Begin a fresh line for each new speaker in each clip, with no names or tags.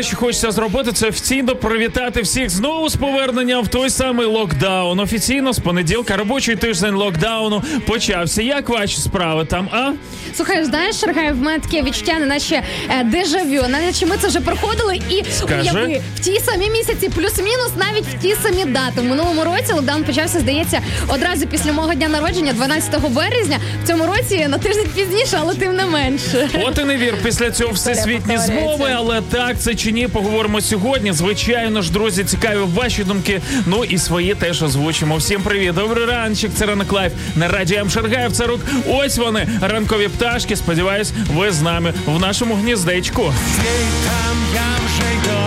єдине, що хочеться зробити, це офіційно привітати всіх знову з поверненням в той самий локдаун. Офіційно з понеділка робочий тиждень локдауну почався. Як ваші справи там? А
Слухай, знаєш, Шаргай, в мене таке відчуття, неначе е, дежавю, наче ми це вже проходили, і
Скажи.
уяви, в ті самі місяці, плюс-мінус, навіть в ті самі дати. В минулому році локдаун почався, здається, одразу після мого дня народження, 12 березня. В цьому році на тиждень пізніше, але тим не менше.
от і не вір після цього всесвітні змови, але так це чи ні, поговоримо сьогодні. Звичайно ж, друзі, цікаві ваші думки. Ну і свої теж озвучимо. Всім привіт, добрий ранчик. Це ранок Life на радіо М. Шаргаєв. Царук. Ось вони ранкові пташки. Сподіваюсь, ви з нами в нашому гніздечку.
Там я вже йду,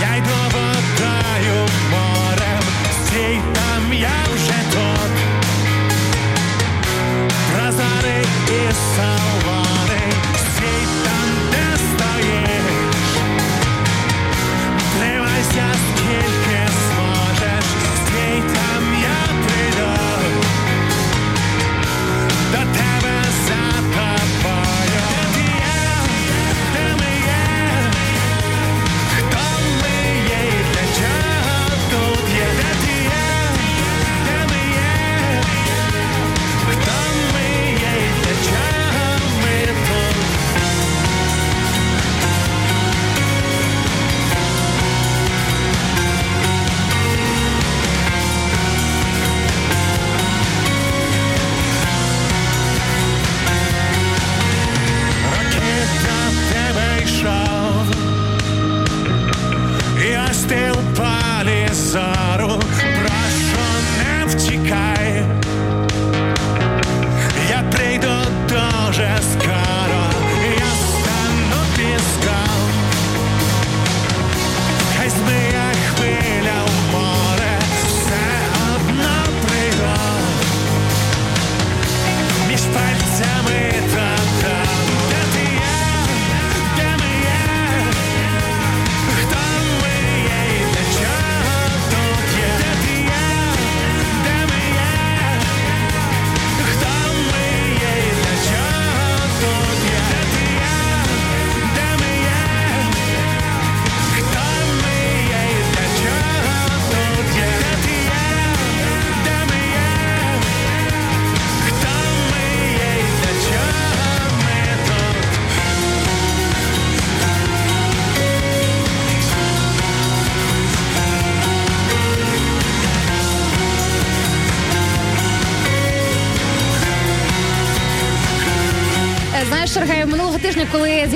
я йду водою морем, стій там я вже тут. Прозори і салони,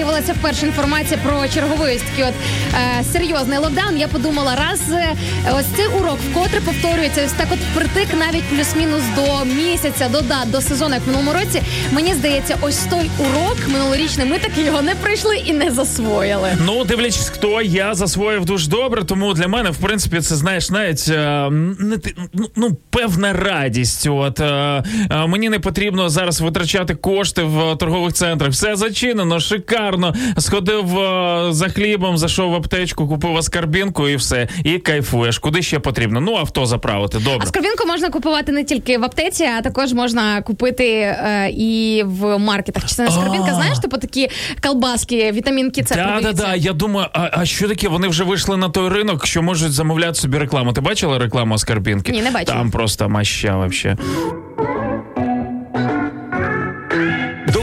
з'явилася вперше інформація про черговий такий от е, серйозний локдаун, я подумала, раз е, ось цей урок вкотре повторюється, ось так от впритик навіть плюс-мінус до місяця, до дат, до сезону, як в минулому році. Мені здається, ось той урок минулорічний, ми таки його не пройшли і не засвоїли.
Ну, дивлячись, хто я засвоїв дуже добре, тому для мене, в принципі, це знаєш, навіть е, не ну, ну, певна радість. От е, е, мені не потрібно зараз витрачати кошти в е, торгових центрах. Все зачинено, шикарно. Сходив е, за хлібом, зайшов в аптечку, купив аскарбінку і все. І кайфуєш. Куди ще потрібно? Ну, авто заправити. Добре.
А скарбінку можна купувати не тільки в аптеці, а також можна купити е, і в маркетах. Чи це не скарбінка?
А.
Знаєш, типу такі колбаски, вітамінки
Да, да,
продаються.
да. Я думаю, а, а що таке? Вони вже вийшли на той ринок, що можуть замовляти собі рекламу. Ти бачила рекламу Аскарбінки?
Ні, не бачила.
Там просто маща вообще.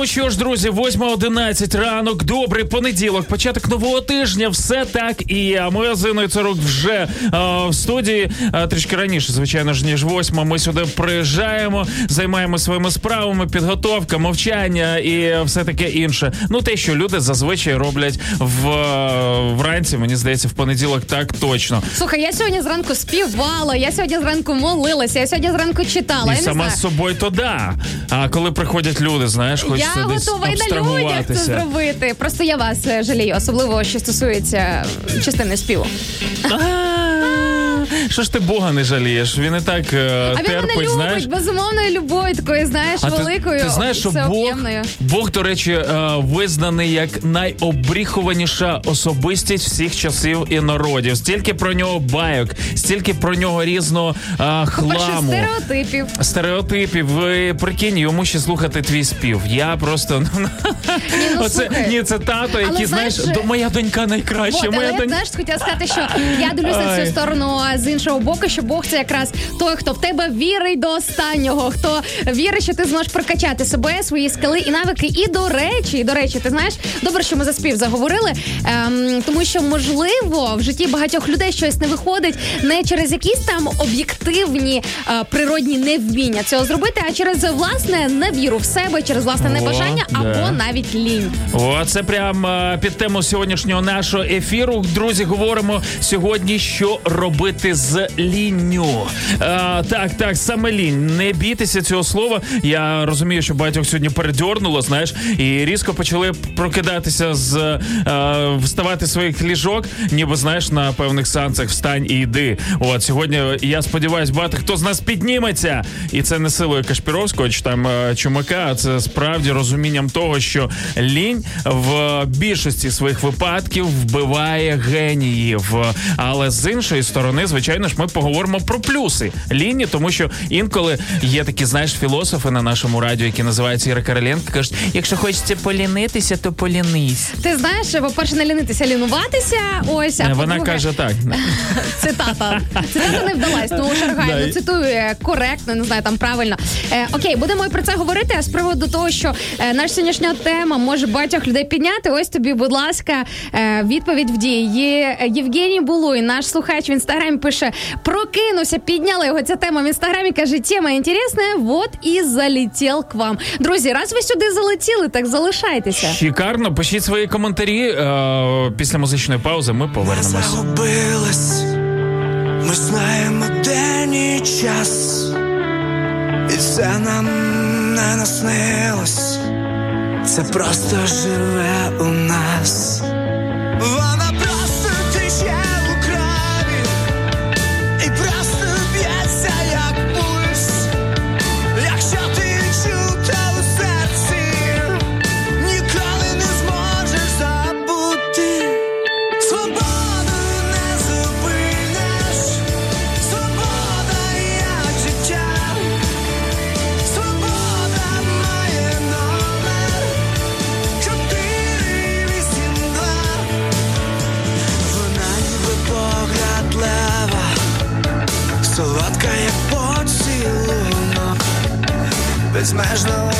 Ну що ж, друзі, 8.11 ранок, добрий понеділок, початок нового тижня, все так і є. Ми з Іною Царук вже а, в студії а, трішки раніше, звичайно ж, ніж восьма. Ми сюди приїжджаємо, займаємося своїми справами, підготовка, мовчання і все таке інше. Ну, те, що люди зазвичай роблять в вранці, мені здається, в понеділок так точно.
Слухай, я сьогодні зранку співала, я сьогодні зранку молилася, я сьогодні зранку читала.
І
я не
сама
знаю.
з собою то да. А коли приходять люди, знаєш, хочеться
Я
десь
готова і на людях це зробити. Просто я вас е, жалію, особливо що стосується е, частини співу.
Що ж ти Бога не жалієш? Він і так е,
А він
терпить,
мене
знаєш.
любить безумовною любов'ю, такою, знаєш,
А ти,
великою.
ти знаєш, що Бог,
всеоб'ємною.
Бог, до речі, е, визнаний як найобріхуваніша особистість всіх часів і народів. Стільки про нього байок, стільки про нього різного е,
Перше
хламу.
стереотипів.
Стереотипів, ви прикинь, йому ще слухати твій спів. Я просто
Ні, ну,
оце
слухай.
ні, це тато, який знаєш,
знаєш,
«До- моя донька найкраща.
От,
моя
але я
донька.
знаєш, хотіла сказати, що я дивлюся на
Ай.
цю сторону з іншого боку, що Бог це якраз той, хто в тебе вірить до останнього, хто вірить, що ти зможеш прокачати себе, свої скили і навики. І до речі, і до речі, ти знаєш, добре, що ми за спів заговорили, ем, тому що можливо в житті багатьох людей щось не виходить не через якісь там об'єктивні е, природні невміння цього зробити, а через власне невіру в себе, через власне
О,
небажання
да.
або навіть лінь.
О, це прям е, під тему сьогоднішнього нашого ефіру. Друзі, говоримо сьогодні, що робити з лінню. Е, так, так, саме лінь. Не бійтеся цього слова. Я розумію, що багатьох сьогодні передьорнуло, знаєш, і різко почали прокидатися з е, вставати своїх ліжок, ніби знаєш, на певних сеансах встань і йди. От сьогодні я сподіваюся, багато хто з нас підніметься, і це не силою Кашпіровського чи там е, чумака, а це справді розумінням того, що лінь в більшості своїх випадків вбиває геніїв. Але з іншої сторони, звичайно ж, ми поговоримо про плюси ліні, тому що інколи є такі, знаєш, філософи на нашому радіо, які називаються Іра Короленко, кажуть, якщо хочеться полінитися, то полінись.
Ти знаєш, по-перше, не лінитися, лінуватися. Ось, а
Вона
по-друге,
каже так.
цитата. Цитата не вдалась. Ну Шаргай,
Да,
ну цитую е, коректно, не знаю там правильно. Е, окей, будемо і про це говорити. А з приводу того, що е, наша сьогоднішня тема може багатьох людей підняти. Ось тобі, будь ласка, е, відповідь в дії. Є е, Євгеній Булуй, наш слухач в інстаграмі пише: прокинувся, підняла його ця тема в інстаграмі. каже, тема інтересна, вот і залетів к вам. Друзі, раз ви сюди залетіли, так залишайтеся.
Шикарно, пишіть свої коментарі. Е, після музичної паузи ми повернемось.
Ми знаємо день і час, і це нам не наснилось, це просто живе у нас. Вона безмежно вона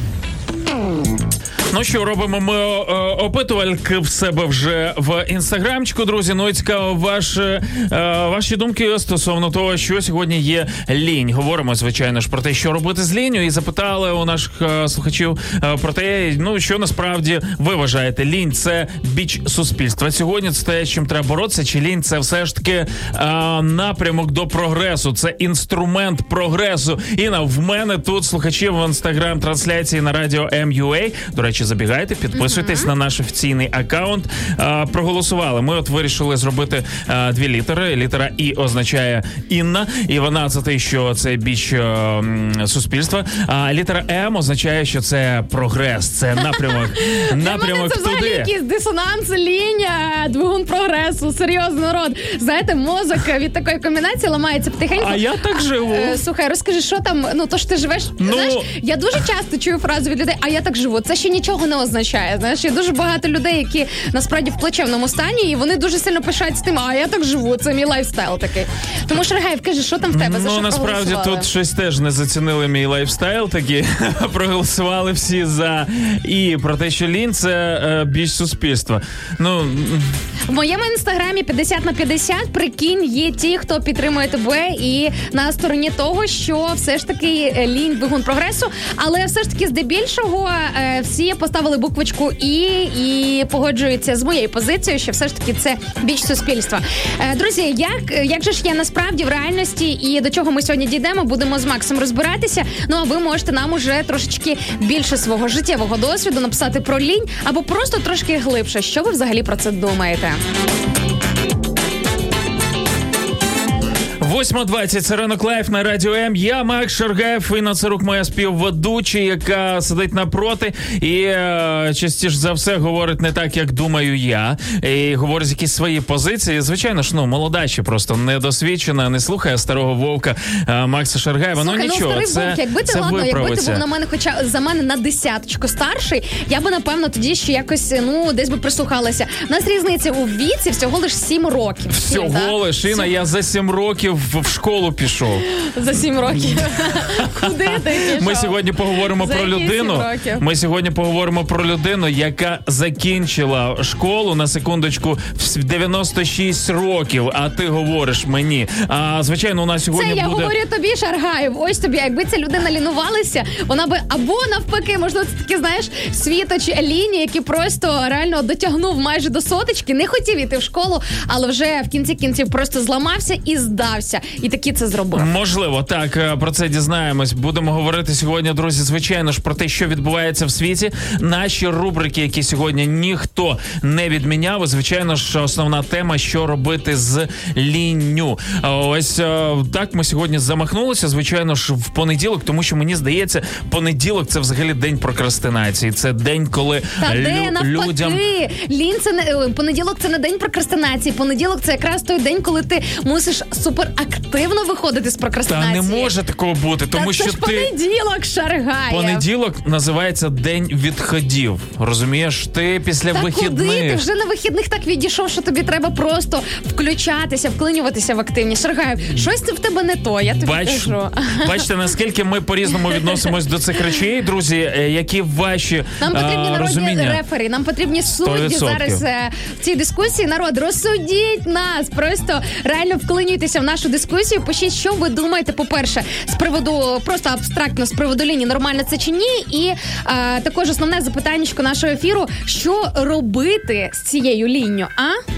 Ну що, робимо ми е, опитувальки в себе вже в інстаграмчику, друзі. Ну і цікаво, ваш, е, ваші думки стосовно того, що сьогодні є лінь. Говоримо, звичайно ж, про те, що робити з лінню, і запитали у наших е, слухачів е, про те, ну що насправді ви вважаєте, лінь це біч суспільства. Сьогодні це те, з чим треба боротися. Чи лінь це все ж таки е, напрямок до прогресу, це інструмент прогресу. Інна, в мене тут слухачі в інстаграм трансляції на радіо MUA. До речі, забігайте, підписуйтесь на наш офіційний аккаунт. Е, проголосували. Ми от вирішили зробити дві літери. Літера І означає Інна, і вона це те, що це біч суспільства. А літера М означає, що це прогрес, це напрямок. Напрямок
це взагалі
туди.
якийсь дисонанс, лінія, двигун прогресу, серйозно народ. Знаєте, мозок від такої комбінації ламається потихеньку.
А я так живу.
Е, Слухай, розкажи, що там? Ну то ж ти живеш.
Ну-
Знаєш, я дуже часто чую фразу від людей, а я так живу. Це ще нічого не означає. Знаєш, є дуже багато людей, які насправді в плачевному стані, і вони дуже сильно пишаються тим, а я так живу. Це мій lifestyle такий. Тому Шаргаєв, кажи, що там в тебе? За
Ну
що
насправді тут щось теж не зацінили мій lifestyle. Такі проголосували всі за і про те, що лінь це е, біль суспільства. Ну
В моєму інстаграмі 50 на 50, прикинь, є ті, хто підтримує тебе і на стороні того, що все ж таки лінь двигун прогресу. Але все ж таки, здебільшого, е, всі поставили буквочку і і погоджуються з моєю позицією, що все ж таки це біль суспільства. Е, Друзі, як, як же ж є насправді в реальності і до чого ми сьогодні дійдемо, будемо з Максом розбиратися. Ну а ви можете нам уже трошечки більше свого життєвого досвіду написати про лінь або просто трошки глибше. Що ви взагалі про це думаєте?
8.20, це ранок Life на радіо М. Я Макс Шаргаєв, Інна Царук моя співведуча, яка сидить напроти і е, частіше за все говорить не так, як думаю я. І говорить якісь свої позиції. Звичайно ж, ну молода ще просто недосвідчена, не слухає старого вовка е, Макса Шаргаєва.
Слухай,
ну нічого,
старий
це,
Вовк, якби ти
це
ладно, якби ти був на мене, хоча за мене на десяточку старший, я би напевно тоді ще якось ну десь би прислухалася. У нас різниця у віці всього лише 7 років. Сім,
Всього лиш, Інна, я за сім років в школу пішов.
за 7 років. Куди ти пішов?
Ми сьогодні поговоримо
За
про людину. Ми сьогодні поговоримо про людину, яка закінчила школу на секундочку в 96 років. А ти говориш мені. А звичайно, у нас
Це
сьогодні
я говорю тобі, Шаргаєв. Ось тобі, якби ця людина лінувалася, вона би або навпаки, можливо, це такі, знаєш, світоч лінії, які просто реально дотягнув майже до соточки, не хотів іти в школу, але вже в кінці кінців просто зламався і здався. І таки це зробив.
Можливо, так е, про це дізнаємось. Будемо говорити сьогодні, друзі. Звичайно ж, про те, що відбувається в світі. Наші рубрики, які сьогодні ніхто не відміняв. Звичайно ж, основна тема, що робити з лінню. Ось е, так ми сьогодні замахнулися. Звичайно ж, в понеділок, тому що мені здається, понеділок це взагалі день прокрастинації. Це день, коли
Та де
лю-
навпаки,
людям
лін це не е, понеділок. Це не день прокрастинації. Понеділок це якраз той день, коли ти мусиш супер активно виходити з
Та не може такого бути, тому
Та
що
це ж
ти.
понеділок, Шаргає.
Понеділок називається день відходів. Розумієш, ти після
Та куди ти вже на вихідних так відійшов, що тобі треба просто включатися, вклинюватися в активність. Шаргаю, щось це в тебе не то. Я тобі
Бач,
кажу.
бачите, наскільки ми по-різному відносимось до цих речей, друзі, е, які ваші
Нам потрібні
а,
народні рефері, нам потрібні судді
100%.
зараз е, в цій дискусії. Народ, розсудіть нас. Просто реально вклинюйтеся в нашу дискусію. Пишіть, що ви думаєте, по-перше, з приводу просто абстрактно з приводу лінії, нормально це чи ні. І е, також основне запитання нашого ефіру: що робити з цією лінією? А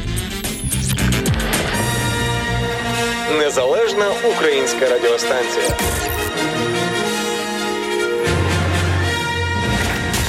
Незалежна українська радіостанція.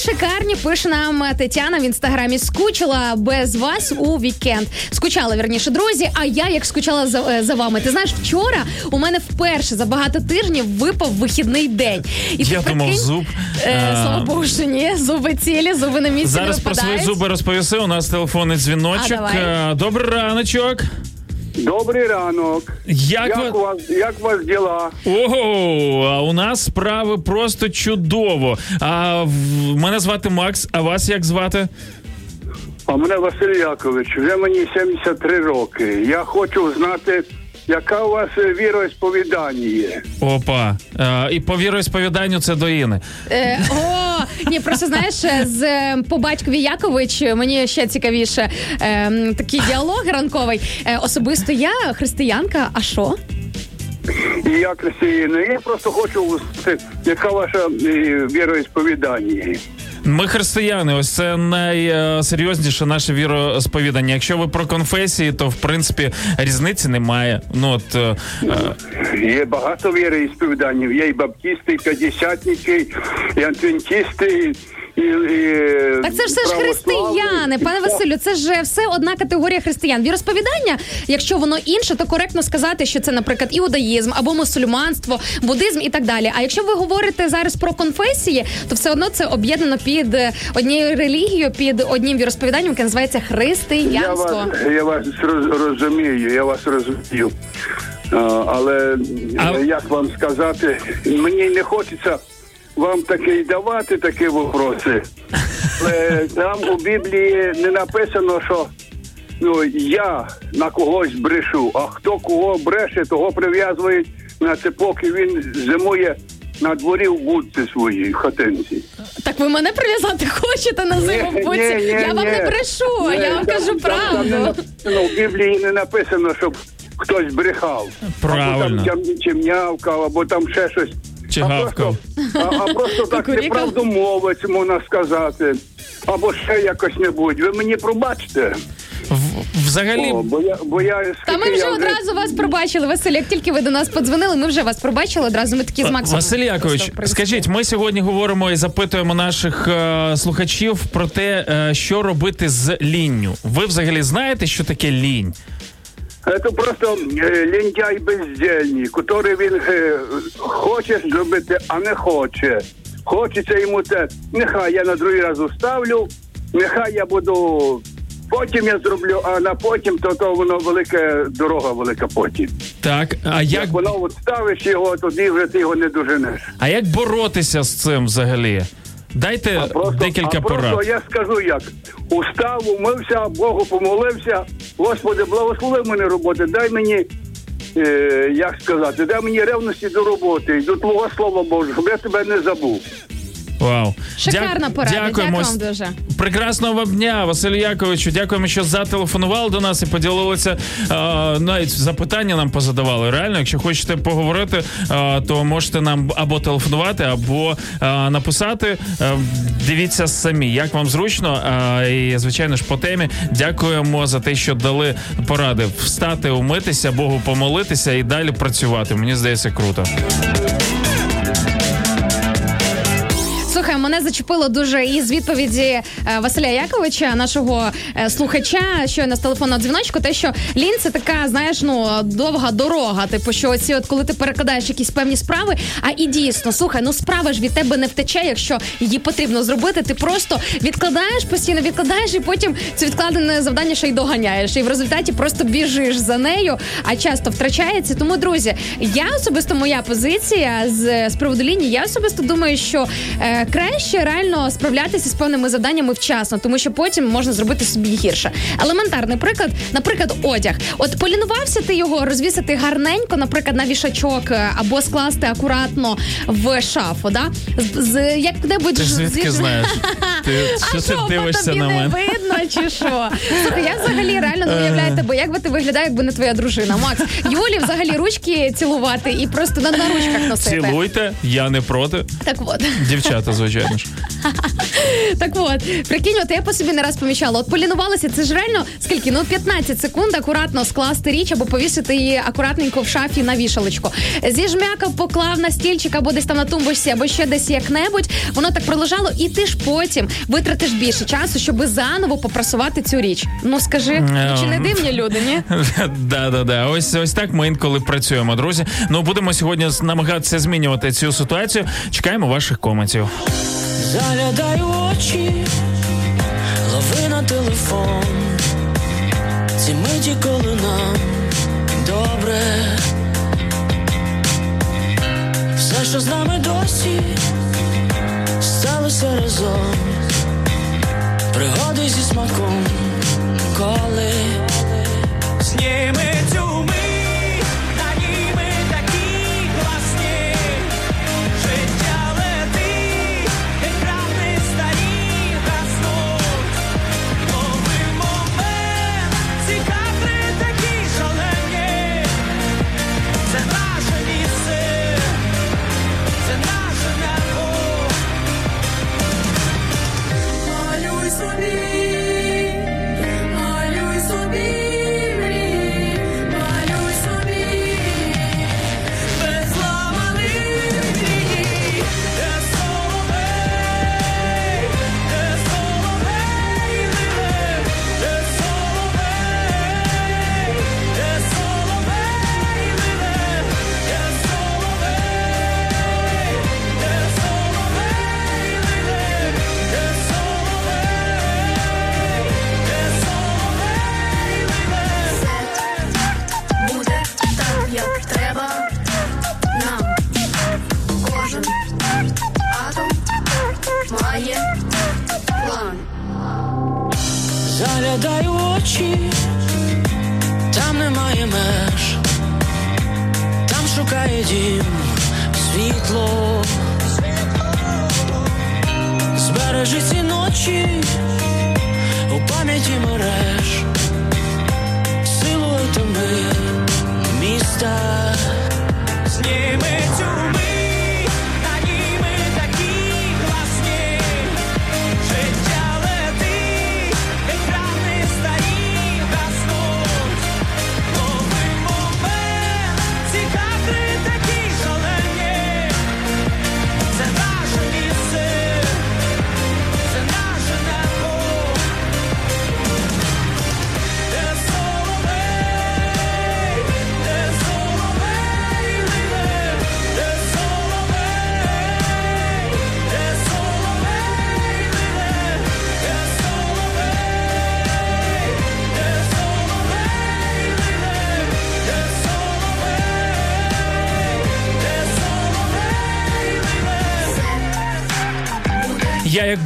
Шикарні, пише нам Тетяна в інстаграмі. Скучила без вас у вікенд. Скучала вірніше, друзі. А я як скучала за, е, за вами. Ти знаєш, вчора у мене вперше за багато тижнів випав вихідний день. І ти
Я думав,
прикинь,
зуб.
Е,
А,
слава Богу, що ні. Зуби цілі, зуби на місці
Зараз
не
про свої зуби розповіси. У нас телефонний дзвіночок.
А.
Е, Добрий раночок.
Добрий ранок.
Як,
Як
ви...
у вас, як у вас діла?
Ого, а у нас справи просто чудово. А в... мене звати Макс, а вас як звати?
А мене Василь Якович, вже мені 73 роки. Я хочу знати, яка у вас е, віросповідання.
Опа. Е, і по віросповіданню це до Іни.
Е, о, ні, просто знаєш, з е, по батькові Якович е, мені ще цікавіше е, такий діалог ранковий. Е, особисто я християнка, а що?
Я християнин. Я просто хочу яка ваша віросповідання.
Ми християни, ось це найсерйозніше наше віросповідання. Якщо ви про конфесії, то в принципі різниці немає. Ну от е,
Є багато віросповідань. Є і баптісти, і п'ятдесятники, і адвентисти, і, і
Так це ж все ж християни, пане Василю. Це ж все одна категорія християн. Віросповідання, якщо воно інше, то коректно сказати, що це, наприклад, іудаїзм або мусульманство, буддизм і так далі. А якщо ви говорите зараз про конфесії, то все одно це об'єднано під однією релігією, під одним віросповіданням, яке називається
Я
християнство.
вас, я вас роз- розумію, я вас розумію. Але
А-
як вам сказати, мені не хочеться вам таки давати такі вопроси. Але там у Біблії не написано, що ну, я на когось брешу, а хто кого бреше, того прив'язують на цепок, і він зимує на дворі в будці своїй хатинці.
Так ви мене прив'язати хочете на зиму в буці?
Ні, ні,
Я вам
ні.
не брешу,
Ні,
я вам
там-
кажу
там- там
правду.
написано, в Біблії не написано, щоб хтось брехав.
Правильно.
Або там чимнявкав, або там ще щось.
Чи
а
гавкав.
А, а просто так неправду мовець можна сказати. Або ще якось небудь. Ви мені пробачте.
в- взагалі.
О, бо я, бо я
Та ми вже
я
одразу вас пробачили, Василь. Як тільки ви до нас подзвонили, ми вже вас пробачили. Одразу ми такі з Максом.
Василь Якович, скажіть, ми сьогодні говоримо і запитуємо наших е, слухачів про те, е, що робити з лінню. Ви взагалі знаєте, що таке лінь?
Це просто е, лентяй бездельник, який він е, хоче зробити, а не хоче. Хочеться йому це. Нехай я на другий раз уставлю, нехай я буду. Потім я зроблю, а на потім то, то воно велика дорога, велика потім.
Так, а
Як
як,
воно от ставиш його, тоді вже ти його не доженеш.
а як боротися з цим взагалі? Дайте декілька
а
порад.
Просто я скажу як. Устав, умився, Богу помолився. Господи, благослови мене роботи, дай мені, е, як сказати, дай мені ревності до роботи до Твого Слова Божого, щоб я тебе не забув.
Вау.
Шикарна
Дя-
порада.
Дякуємо.
Дякую вам дуже.
Прекрасного вам дня, Василю Яковичу. Дякуємо, що зателефонували до нас і поділилися. Е, навіть запитання нам позадавали. Реально, якщо хочете поговорити, е, то можете нам або телефонувати, або е, написати. Е, дивіться самі, як вам зручно. Е, і звичайно ж по темі. Дякуємо за те, що дали поради встати, умитися, Богу помолитися і далі працювати. Мені здається, круто.
Слухай, мене зачепило дуже із відповіді е, Василя Яковича, нашого е, слухача, щойно з телефонного дзвіночку, те, що лінь це така, знаєш, ну довга дорога. Типу, що оці, от коли ти перекладаєш якісь певні справи, а і дійсно, слухай, ну справа ж від тебе не втече, якщо її потрібно зробити. Ти просто відкладаєш постійно, відкладаєш, і потім це відкладене завдання ще й доганяєш. І в результаті просто біжиш за нею, а часто втрачається. Тому, друзі, я особисто моя позиція з, з приводу лінії, я особисто думаю, що е, краще реально справлятися з певними завданнями вчасно, тому що потім можна зробити собі гірше. Елементарний приклад, наприклад, одяг. От полінувався ти його розвісити гарненько, наприклад, на вішачок е, або скласти акуратно в шафу. Да? З, з як-небудь
Ти ж звідки
зі-
знаєш? Ти,
а
що ти дивишся
по тобі не видно чи що? Слухай, я взагалі реально не уявляю тебе, як би ти виглядав, якби не твоя дружина. Макс, Юлі взагалі ручки цілувати і просто на, на ручках носити.
Цілуйте, я не проти.
Так от.
Дівчата, звичайно ж.
Так от, прикинь, от я по собі не раз помічала. От полінувалася, це ж реально скільки? Ну 15 секунд акуратно скласти річ або повісити її акуратненько в шафі на вішалочку. Зі жмяка поклав на стільчик або десь там на тумбочці, або ще десь як-небудь. Воно так пролежало, і ти ж потім витратиш більше часу, щоб заново попрасувати цю річ. Ну скажи, чи не дивні люди, ні?
Да, да, да. Ось ось так ми інколи працюємо, друзі. Ну будемо сьогодні намагатися змінювати цю ситуацію. Чекаємо ваших коментів.
Заглядаю в очі, лови на телефон. Ці миті, коли нам добре. Все, що з нами досі, сталося разом. Пригоди зі смаком, коли зніми Заглядаю в очі, там немає меж, там шукає дім світло. Збережи ці ночі у пам'яті мереж, силуетами міста.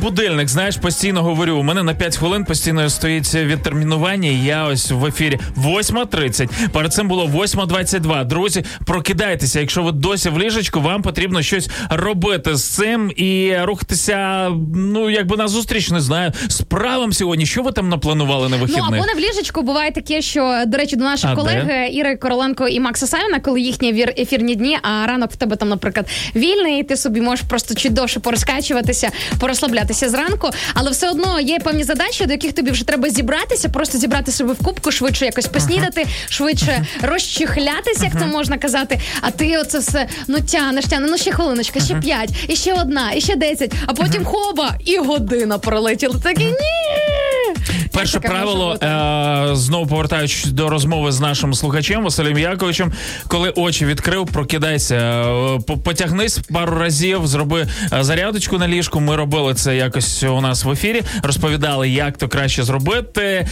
Будильник, знаєш, постійно говорю. У мене на 5 хвилин постійно стоїть відтермінування. і Я ось в ефірі 8.30. Перед цим було 8.22. Друзі, прокидайтеся. Якщо ви досі в ліжечку, вам потрібно щось робити з цим і рухатися. Ну якби на зустріч, не знаю. З правом сьогодні. Що ви там напланували на
Ну або не в ліжечку буває таке, що до речі, до наших
А
колег
де?
Іри Короленко і Макса Савіна, коли їхні вір- ефірні дні, а ранок в тебе там, наприклад, вільний, і ти собі можеш просто чуть довше порозкачуватися, порозкачуватися розслаблятися зранку, але все одно є певні задачі, до яких тобі вже треба зібратися, просто зібрати себе в кубку, швидше якось поснідати, швидше розчихлятися, як це можна казати. А ти оце все ну тянеш, тянеш, ну ще хвилиночка, ще п'ять, і ще одна, і ще десять, а потім хоба, і година пролетіла. Такі ні.
Перше правило, е, знову повертаючись до розмови з нашим слухачем Василем Яковичем, коли очі відкрив, прокидайся, е, потягнись пару разів, зроби е, зарядочку на ліжку. Ми робили це якось у нас в ефірі. Розповідали, як то краще зробити.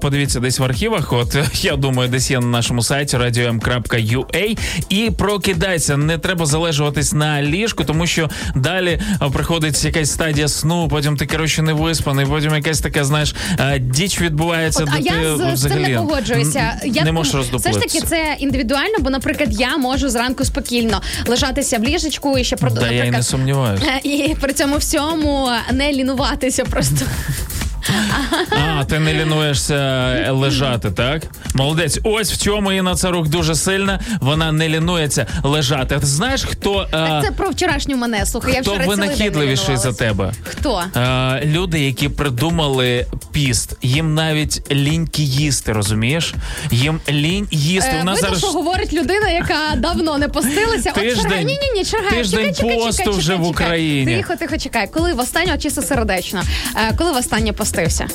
Подивіться десь в архівах. От я думаю, десь є на нашому сайті radio.m.ua. І прокидайся. Не треба залежуватись на ліжку, тому що далі приходить якась стадія сну. Потім ти коротше не виспаний. Потім якась така, знаєш, діч відбувається.
От, а
ти
я з, цим не погоджуюся. Я
не можеш
все ж таки це індивідуально, бо, наприклад, я можу зранку спокійно лежатися в ліжечку і ще про
Да, я і не сумніваюся.
І при цьому всьому не лінуватися просто.
А, ти не лінуєшся лежати, так? Молодець. Ось в цьому Інна Царук дуже сильна. Вона не лінується лежати. А ти знаєш, хто, е,
Так це про вчорашню мене, слухай. Я
хто
вчора цілий день
винахідливіший за
лінувалась.
тебе?
Хто?
Е, люди, які придумали піст, їм навіть ліньки їсти, розумієш? Їм лінь їсти.
Е,
У нас
видно,
зараз
що говорить людина, яка давно не постилася. От
Тиждень-
ні, ні, ні, Шаргай,
тиждень посту
чекай,
вже
чекай,
в. Україні.
Тихо, тихо, чекай. Коли востаннє, от чисто сердечно, е, коли востаннє постився?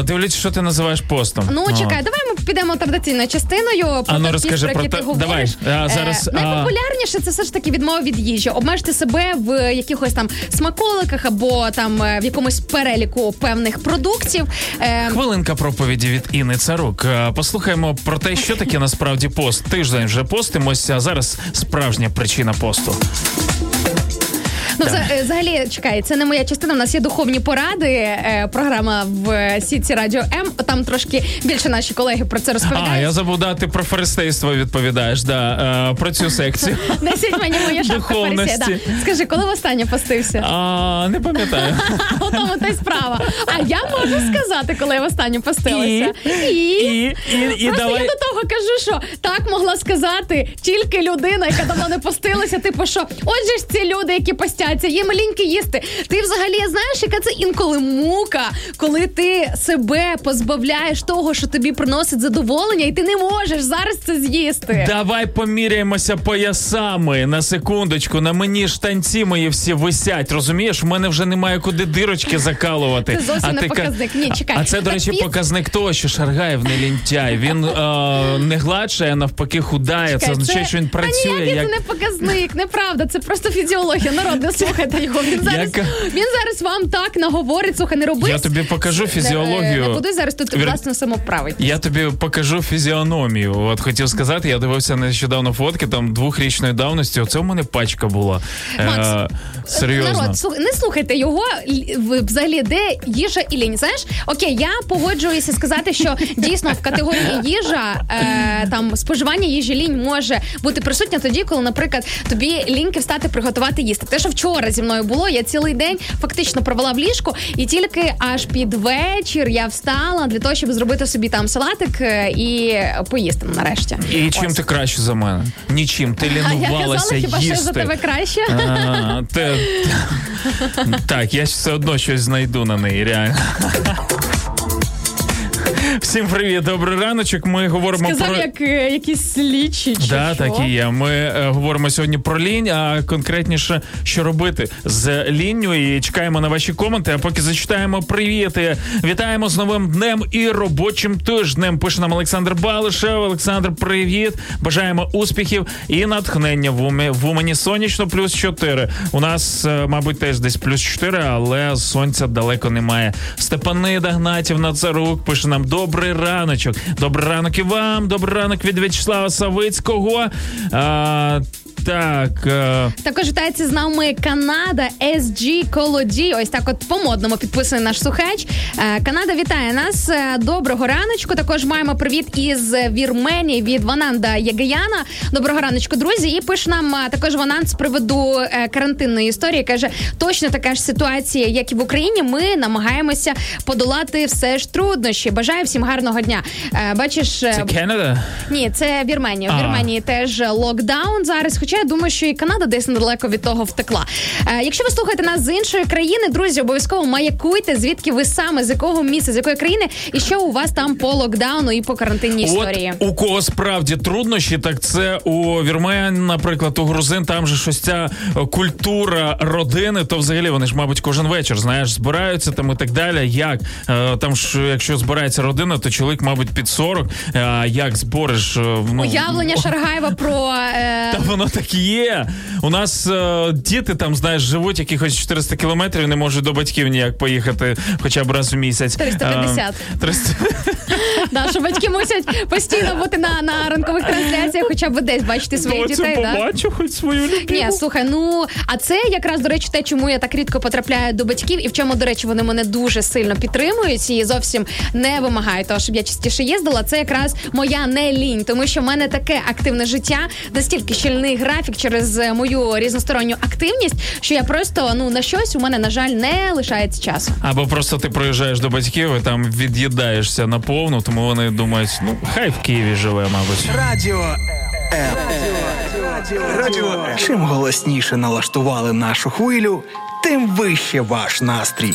е, дивлячись, що ти називаєш постом.
Ну,
О.
чекай, давай ми підемо традиційною частиною. Про
А ну, розкажи
піст,
про те- давай, а, зараз,
Е,
а-
найпопулярніше це все ж таки відмова від їжі. Обмежте себе в якихось там смаколиках або там е, в якомусь переліку певних продуктів. Е,
Хвилинка проповіді від Інни Царук. Е, Послухаємо про те, що таке насправді пост. Тиждень вже постимося, а зараз справжня причина посту.
Ну, вза- е, взагалі, чекай, це не моя частина. У нас є духовні поради. е, Програма в сітці Радіо М. Там трошки більше наші колеги про це розповідають.
А, я забув дати про фаристейство відповідаєш, да, е, про цю секцію.
Несіть мені моя шапка фарисея. Да. Скажи, коли востаннє постився?
А, не пам'ятаю.
У тому та й справа. А я можу сказати, коли я востаннє постилася. І,
І, і, і давай.
я до того кажу, що так могла сказати тільки людина, яка давно не постилася. Типу, що отже ж ці люди, які постяться, їм ліньки їсти. Ти взагалі знаєш, яка це інколи мука, коли ти себе позбавляєш того, що тобі приносить задоволення, і ти не можеш зараз це з'їсти.
Давай поміряємося поясами на секундочку. На мені штанці мої всі висять. Розумієш, в мене вже немає куди дирочки закалувати.
Це зовсім
а
не
ти ка-
показник. Ні, чекай.
А це, до речі, показник того, що Шаргаєв не лінтяй. Він е, не гладшає, а навпаки худає. це
Чекай,
означає, що він
Та
працює
ніякий
як.
це не показник, неправда. Це просто фізіологія. Народ, не слухайте його. Він зараз,
Яка?
він зараз вам так наговорить. Слухай, не роби.
Я тобі покажу фізіологію.
Не, не буду зараз тут
Вір-
власне самоправить.
Я тобі покажу фізіономію. От хотів сказати, я дивився нещодавно фотки там двохрічної давності. Оце в мене пачка була.
Макс,
е, серйозно.
Народ, слух- не слухайте його взагалі, де їжа і лінь. Знаєш, окей, я погоджуюся сказати, що дійсно в категорії їжа е, там споживання їжі лінь може бути присутня тоді, коли, наприклад, тобі ліньки встати приготувати їсти. Те, що вчора зі мною було, я цілий день фактично провела в ліжку, і тільки аж під вечір я встала для того, щоб зробити собі там салатик е, і поїсти нарешті.
І чим ти краще за мене? Нічим. Ти
А я
лінувалася
казала, хіба що за тебе краще?
А, Так, я все одно щось знайду на неї, реально. Всім привіт, добрий раночок. Ми говоримо
Сказав,
про.
як е, якісь слідчі. Чи
Да,
що?
так і є. Ми е, говоримо сьогодні про лінь, а конкретніше, що робити з лінню. І чекаємо на ваші коменти. А поки зачитаємо привіти. Вітаємо з новим днем і робочим тижнем. Пише нам Олександр Балишев. Олександр, привіт. Бажаємо успіхів і натхнення в умі в Умані сонячно плюс 4. У нас, е, мабуть, теж десь плюс 4, але сонця далеко немає. Степанида Гнатів Нацарук пише нам добрий раночок. Добрий ранок і вам. Добрий ранок від В'ячеслава Савицького. А, так. е,
Також вітається з нами Канада SG Колоді. Ось так, от по-модному підписаний наш слухач. Е, Канада вітає нас. Е, Доброго раночку. Також маємо привіт із Вірменії від Вананда Ягаяна. Доброго раночку, друзі. І пише нам е, також Вананд з приводу е, карантинної історії. Каже, точно така ж ситуація, як і в Україні. Ми намагаємося подолати все ж труднощі. Бажаю всім гарного дня. Е, Бачиш,
Це Канада?
ні, це Вірменія. В Вірменії теж локдаун зараз. Хоча я думаю, що і Канада десь недалеко від того втекла. Е, якщо ви слухаєте нас з іншої країни, друзі, обов'язково маякуйте, звідки ви саме, з якого місця, з якої країни, і що у вас там по локдауну і по карантинній історії.
От у кого справді труднощі, так це у вірмен, наприклад, у грузин, там же щось ця е, культура родини, то взагалі вони ж, мабуть, кожен вечір, знаєш, збираються там і так далі. Як Е, там ж, якщо збирається родина, то чоловік, мабуть, під 40. А як збориш е, ну,
Уявлення Шаргаєва про е,
Та воно так є. У нас е, діти там, знаєш, живуть якихось 400 кілометрів, не можуть до батьків ніяк поїхати хоча б раз у місяць.
350.
Е, 300.
да, що батьки мусять постійно бути на, на ранкових трансляціях, хоча б десь бачити своїх
Доцю,
дітей. Да?
побачу хоч свою любиму.
Ні, слухай, ну а це якраз до речі, те, чому я так рідко потрапляю до батьків, і в чому, до речі, вони мене дуже сильно підтримують і зовсім не вимагають того, щоб я частіше їздила. Це якраз моя не лінь, тому що в мене таке активне життя, настільки щільний графік через е, мою різносторонню активність, що я просто ну на щось у мене на жаль не лишається часу.
Або просто ти приїжджаєш до батьків і там від'їдаєшся наповну, тому вони думають, ну хай в Києві живе, мабуть.
Радіо. Радіо. Чим голосніше налаштували нашу хвилю, тим вище ваш настрій.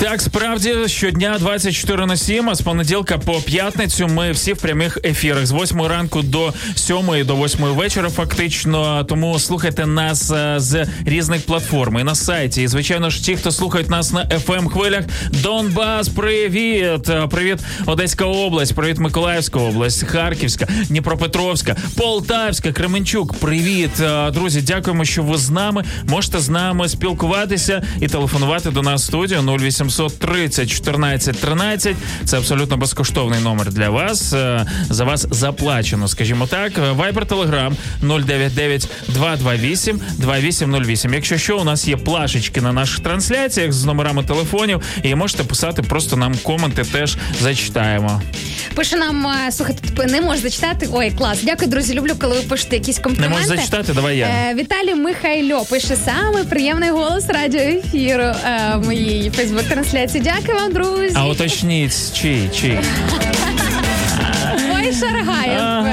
Так, справді щодня 24 на 7, а з понеділка по п'ятницю ми всі в прямих ефірах з 8 ранку до 7 до 8 вечора. Фактично, тому слухайте нас е, з різних платформ і на сайті. І звичайно ж, ті, хто слухають нас на fm хвилях. Донбас, привіт! Е, Привіт, Одеська область, привіт, Миколаївська область, Харківська, Дніпропетровська, Полтавська, Кременчук. Привіт, Е, друзі! Дякуємо, що ви з нами. Можете з нами спілкуватися і телефонувати до нас в студію 0800 30 14 13. Це абсолютно безкоштовний номер для вас. Е, За вас заплачено, скажімо так. Вайбер Телеграм 099 228 2808. Якщо що, у нас є плашечки на наших трансляціях з номерами телефонів, і можете писати просто нам коменти, теж зачитаємо.
Пише нам, е, слухайте, не можеш зачитати. Ой, клас. Дякую, друзі. Люблю, коли ви пишете якісь
Не
компліменти.
можеш зачитати? Давай я.
Е, Віталій Михайло пише саме приємний голос радіоефіру е, в моїй фейсбук-трансляції. Дякую вам, друзі.
А уточніть, чий, чий.
Ой, Шаргаєв.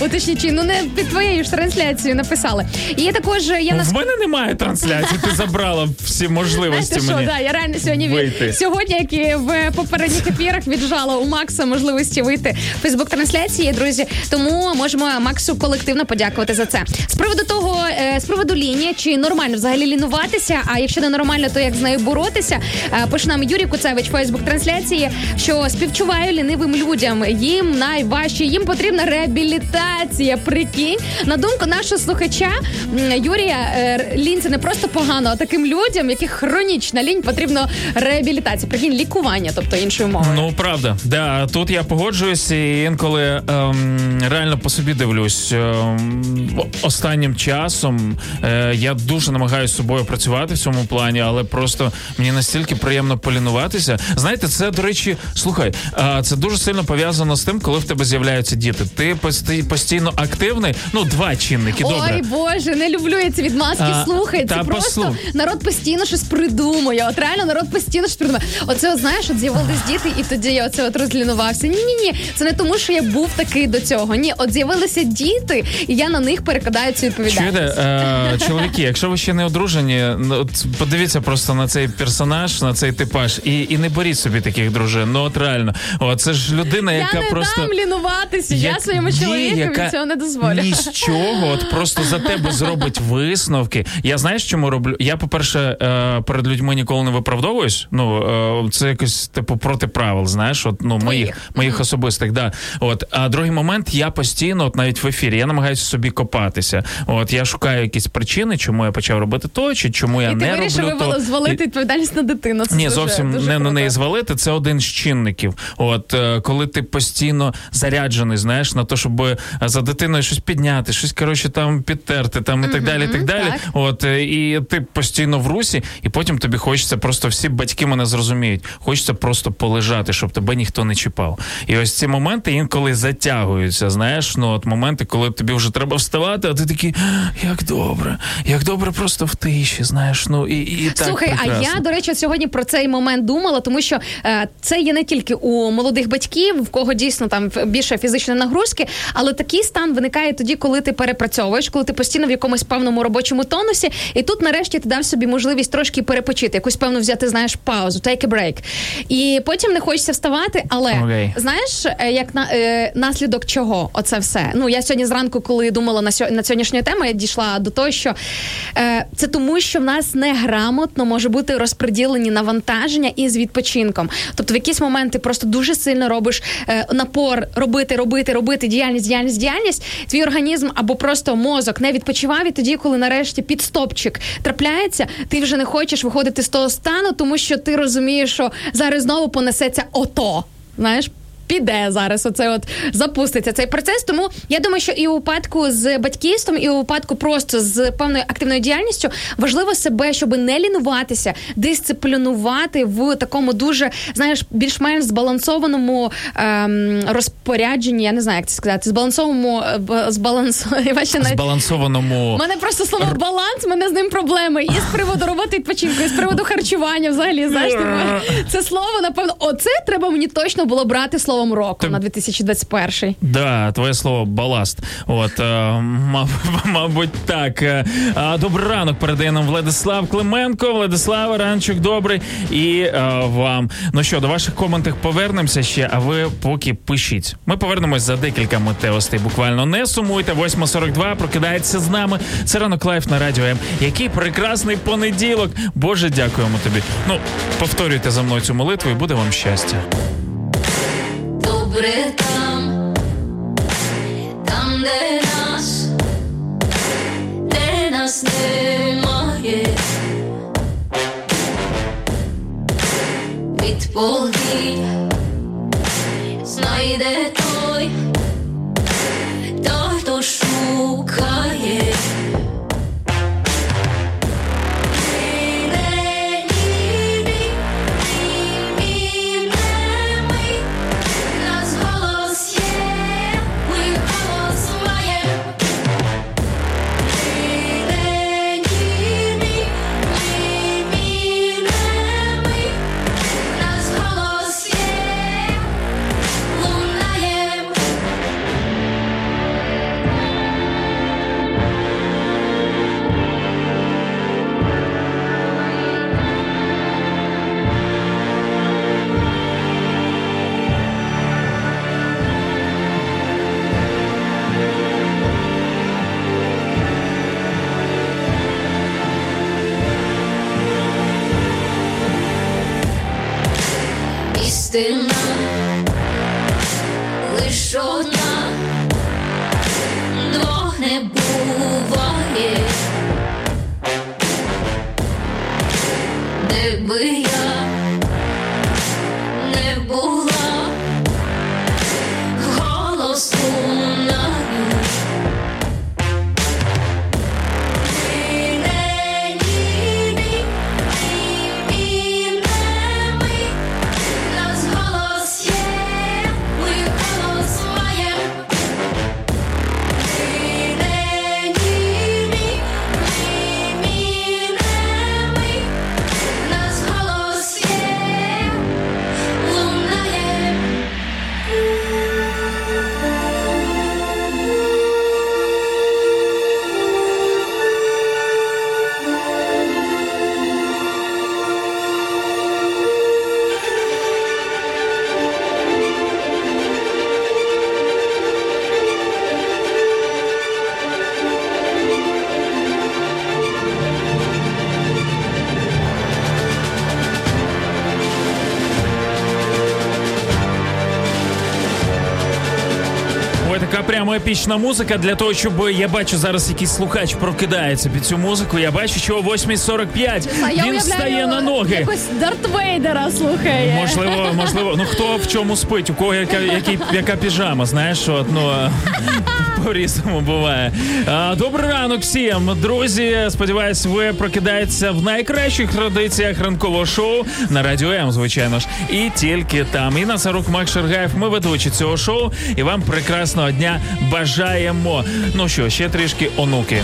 Е, Уточніть, чи, ну не під твоєю ж трансляцією написали. І також є в нас
В мене немає трансляції, ти забрала всі можливості мені.
да, я реально сьогодні від-
вийти.
сьогодні, як і в попередніх ефірах, віджала у Макса можливості вийти в Фейсбук-трансляції, друзі. Тому можемо Максу колективно подякувати за це. З приводу того, е, з приводу лінії, чи нормально взагалі лінуватися? А якщо не нормально, то як з нею боротися? Е, Пише нам Юрій Куцевич Фейсбук-трансляції, що співчуваю лінивим людям. Їм найважче, їм потрібна реабілітація. Прикинь, на думку нашого слухача Юрія, е, лінь це не просто погано, а таким людям, яких хронічна лінь, потрібно реабілітація. Прикинь, лікування, тобто іншою мовою.
Ну правда, да тут я погоджуюсь, і інколи ем, реально по собі дивлюсь. Ем, останнім часом е, я дуже намагаюся собою працювати в цьому плані, але просто мені настільки приємно полінуватися. Знаєте, це до речі, слухай, е, це дуже сильно пов'язано з тим, коли в тебе з'являються діти. Ти пости- постійно активний. Ну, два чинники. Добре.
Ой, Боже, не люблю я ці відмазки.
А,
Слухай, це просто
послух-
народ постійно щось придумує. От реально народ постійно щось придумує. Оце, от, знаєш, от з'явились діти, і тоді я оце от розлінувався. Ні, ні, ні. Це не тому, що я був такий до цього. Ні, от з'явилися діти, і я на них перекидаю цю відповідальність.
Чуєте, е, чоловіки, якщо ви ще не одружені, ну, от подивіться просто на цей персонаж, на цей типаж, і, і не беріть собі таких дружин. Ну от реально, о, це ж людина, яка
я не
просто.
дам лінуватися. Я своєму
є,
чоловікові
яка
цього не дозволю.
Ні з чого, от просто за тебе зробить висновки. Я знаєш, чому роблю? Я, по-перше, е, перед людьми ніколи не виправдовуюсь. Ну е, це якось типу проти правил, знаєш, от ну моїх моїх особистих, да. От а другий момент, я постійно, от навіть в ефірі, я намагаюся собі копатися. От я шукаю якісь причини, чому я почав робити то, чи чому я
І ти
не
вирішив
роблю то.
звалити відповідальність на дитину. Це
Ні,
дуже,
зовсім
дуже
не на неї звалити. Це один з чинників. От е, коли ти постійно заряджений, знаєш, на те, щоб за дитиною щось підняти, щось коротше там підтерти, там і так далі. і так далі.
так.
От е, і ти постійно в русі, і потім тобі хочеться просто всі батьки мене зрозуміють. Хочеться просто полежати, щоб тебе ніхто не чіпав. І ось ці моменти інколи затягуються. Знаєш, ну от моменти, коли тобі вже треба вставати, а ти такий, як добре, як добре просто в тиші. Знаєш, ну і, і так
Слухай, а я до речі сьогодні про цей момент думала, тому що е, це є не тільки у молодих батьків, в кого дійсно там більше фізичної нагрузки, але такий стан виникає тоді, коли ти перепрацьовуєш, коли ти постійно в якомусь певному робочому тонусі, і тут нарешті ти дав собі можливість трошки перепочити, якусь певну взяти, знаєш, паузу, take a break. І потім не хочеться вставати, але
Окей.
знаєш, е, як на е, наслідок чого оце все. Ну я сьогодні зранку, коли думала на сьо- на сьогоднішню тему, я дійшла до того, що е, це тому, що в нас неграмотно може бути розподілені навантаження із відпочинком. Тобто, в якісь моменти просто дуже сильно робиш е, напор робити, робити, робити діяльність, діяльність, діяльність. Твій організм або просто мозок не відпочивав, і тоді, коли нарешті підстопчик трапляється, ти вже не хочеш виходити з того стану, тому що ти розумієш, що зараз знову понесеться ото. Знаєш, піде зараз. Оце от запуститься цей процес. Тому я думаю, що і у випадку з батьківством, і у випадку просто з певною активною діяльністю важливо себе, щоб не лінуватися, дисциплінувати в такому дуже знаєш, більш-менш збалансованому ем, розпорядженні. Я не знаю, як це сказати, збалансованому е, збаланс...
збалансованому
мене просто слово баланс, мене з ним проблеми. І з приводу роботи відпочинку, і з приводу харчування. Взагалі, знаєш, типу, це слово, напевно, оце треба мені точно було брати словом року на 2021.
Да, твоє слово баласт. От, е, мабуть, так. Е, Добрий ранок передає нам Владислав Клименко. Владислав, ранчик добрий. І е, вам. Ну що, до ваших коментів повернемося ще, а ви поки пишіть. Ми повернемось за декілька миттєвостей. Буквально не сумуйте. 8.42 прокидайтеся з нами. Це ранок Life на радіо М. Який прекрасний понеділок. Боже, дякуємо тобі. Ну, повторюйте за мною цю молитву і буде вам щастя.
Добре там, там, де нас, де нас немає. Відповідь знайде той, той, хто шукає.
Прямо епічна музика для того, щоб я бачу зараз якийсь слухач прокидається під цю музику. Я бачу, що о 8.45
А
він встає на ноги.
Якось Дарт Вейдера слухає.
Можливо, можливо. Ну хто в чому спить, у кого яка, який, яка піжама, знаєш, от, ну по-різному буває. Добрий ранок всім, друзі. Сподіваюсь, ви прокидаєтеся в найкращих традиціях ранкового шоу на радіо М, звичайно ж. І тільки там. І на Сарук Мак Шергаєв, ми ведучі цього шоу, і вам прекрасного дня бажаємо. Ну що, ще трішки онуки.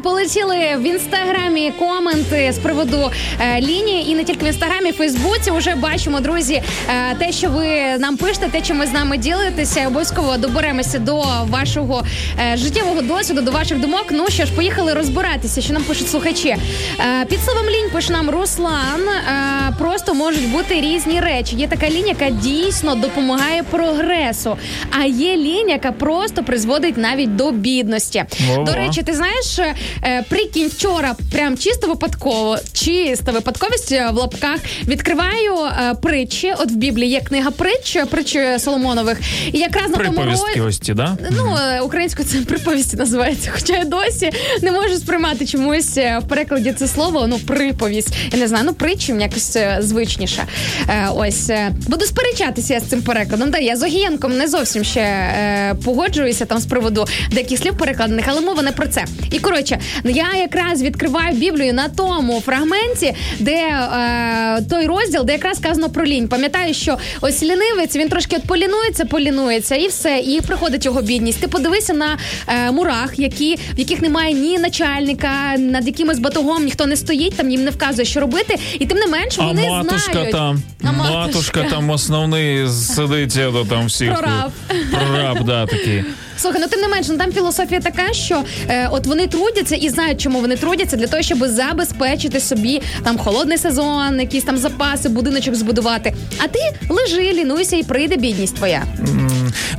Полетіли в інстаграмі коменти з приводу е, лінії, і не тільки в інстаграмі, в Фейсбуці вже бачимо, друзі, е, те, що ви нам пишете, те, чим ви з нами ділитеся, обов'язково доберемося до вашого е, життєвого досвіду, до ваших думок. Ну що ж, поїхали розбиратися, що нам пишуть слухачі. Е, під словом лінь пише нам Руслан. Е, просто можуть бути різні речі. Є така лінія, яка дійсно допомагає прогресу, а є лінія, яка просто призводить навіть до бідності.
Ого.
До речі, ти знаєш, е, прикинь, вчора прям чисто випадково, чиста випадковість е, в лапках відкриваю е, притчі. От в Біблії є книга притч, притчі Соломонових. І якраз на тому
ось да?
Ну, е, українською це приповісті називається. Хоча я досі не можу сприймати чомусь е, в перекладі це слово, ну, приповість. Я не знаю, ну притчі якось звичніше. Е, Ось буду сперечатися я з цим перекладом. Да, я з Огієнком не зовсім ще е, погоджуюся там з приводу деяких слів перекладених, але мова не про це. І коротше, я якраз відкриваю Біблію на тому фрагменті, де е, той розділ, де якраз сказано про лінь. Пам'ятаю, що ось лінивець він трошки от полінується, полінується, і все, і приходить його бідність. Ти подивися на е, мурах, які в яких немає ні начальника, над якимось батогом ніхто не стоїть, там їм не вказує, що робити, і тим не менш
А
вони
матушка
знають.
там,
А
матушка там основний сидить, там всіх.
Прораб.
Прораб, да, такий.
Слухай, ну тим не менш, ну там філософія така, що е, от вони трудяться і знають, чому вони трудяться, для того, щоб забезпечити собі там холодний сезон, якісь там запаси, будиночок збудувати. А ти лежи, лінуйся і прийде бідність твоя.
М,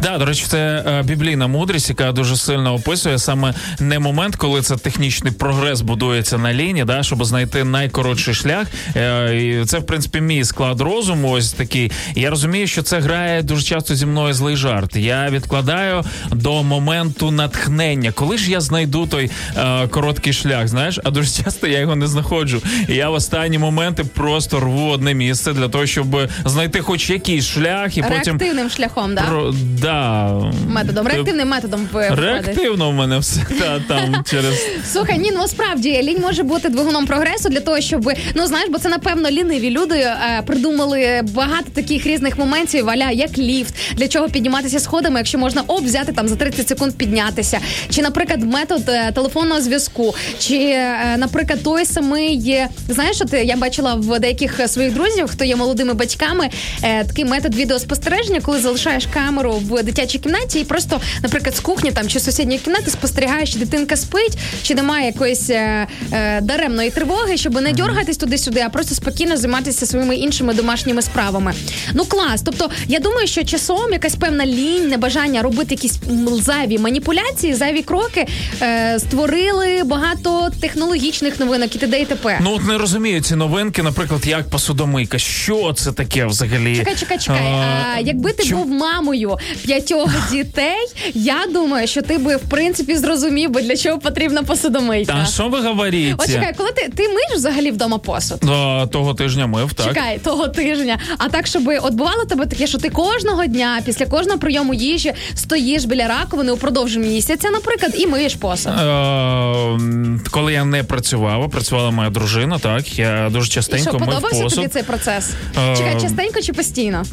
Да, до речі, це е, біблійна мудрість, яка дуже сильно описує саме не момент, коли це технічний прогрес будується на лінії, да, щоб знайти найкоротший шлях. Е, і це, в принципі, мій склад розуму. Ось такий. Я розумію, що це грає дуже часто зі мною злий жарт. Я відкладаю до моменту натхнення. Коли ж я знайду той е, короткий шлях, знаєш, а дуже часто я його не знаходжу. І я в останні моменти просто рву одне місце для того, щоб знайти хоч якийсь шлях, і потім
Реактивним шляхом, да?
про да
методом.
Ти-
Реактивним методом ви виходить.
Реактивно в мене все та, там через
Слухай, ні, ну справді лінь може бути двигуном прогресу для того, щоб ну знаєш, бо це напевно ліниві люди е, придумали багато таких різних моментів, аля як ліфт, для чого підніматися сходами, якщо можна оп, взяти там за 30 секунд піднятися. Чи, наприклад, метод е, телефонного зв'язку, чи, е, наприклад, той самий е, знаєш, от я бачила в деяких своїх друзів, хто є молодими батьками, е, такий метод відеоспостереження, коли залишаєш камеру в дитячій кімнаті і просто, наприклад, з кухні там чи з сусідньої кімнати спостерігаєш, чи дитинка спить, чи немає якоїсь е, е, даремної тривоги, щоб не дергатись туди-сюди, а просто спокійно займатися своїми іншими домашніми справами. Ну клас. Тобто, я думаю, що часом якась певна лінь, небажання робити якісь зайві маніпуляції, зайві кроки е, створили багато технологічних новинок і т.д. і т.п.
ну от не розумію ці новинки, наприклад, як посудомийка. Що це таке взагалі?
Чекай, чекай, чекай. А, якби ти
чим-
був мамою п'ятьох дітей, я думаю, що ти би в принципі зрозумів би для чого потрібна посудомийка.
Та що ви говорите?
От чекай, коли ти, ти миєш взагалі вдома посуд?
До того тижня мив, так.
Чекай того тижня. А так, щоб от бувало тебе таке, що ти кожного дня, після кожного прийому їжі, стоїш біля раковини упродовж місяця, наприклад, і миєш посуд.
Е, коли я не працював, а працювала моя дружина, так я дуже
І
частенько
що
мив
подобався
посуд.
тобі цей процес?
Е,
Чекай, частенько чи постійно?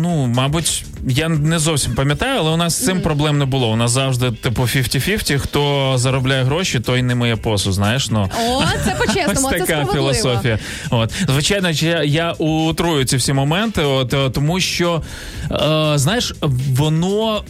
Ну, мабуть, я не зовсім пам'ятаю, але у нас з цим проблем не було. У нас завжди, типу, 50-50, хто заробляє гроші, той не миє посуд, знаєш. Ну.
О, це по-чесному,
Ось
це
така
справедливо.
філософія. От звичайно, я, я утрую ці всі моменти, от е, тому що е, знаєш, воно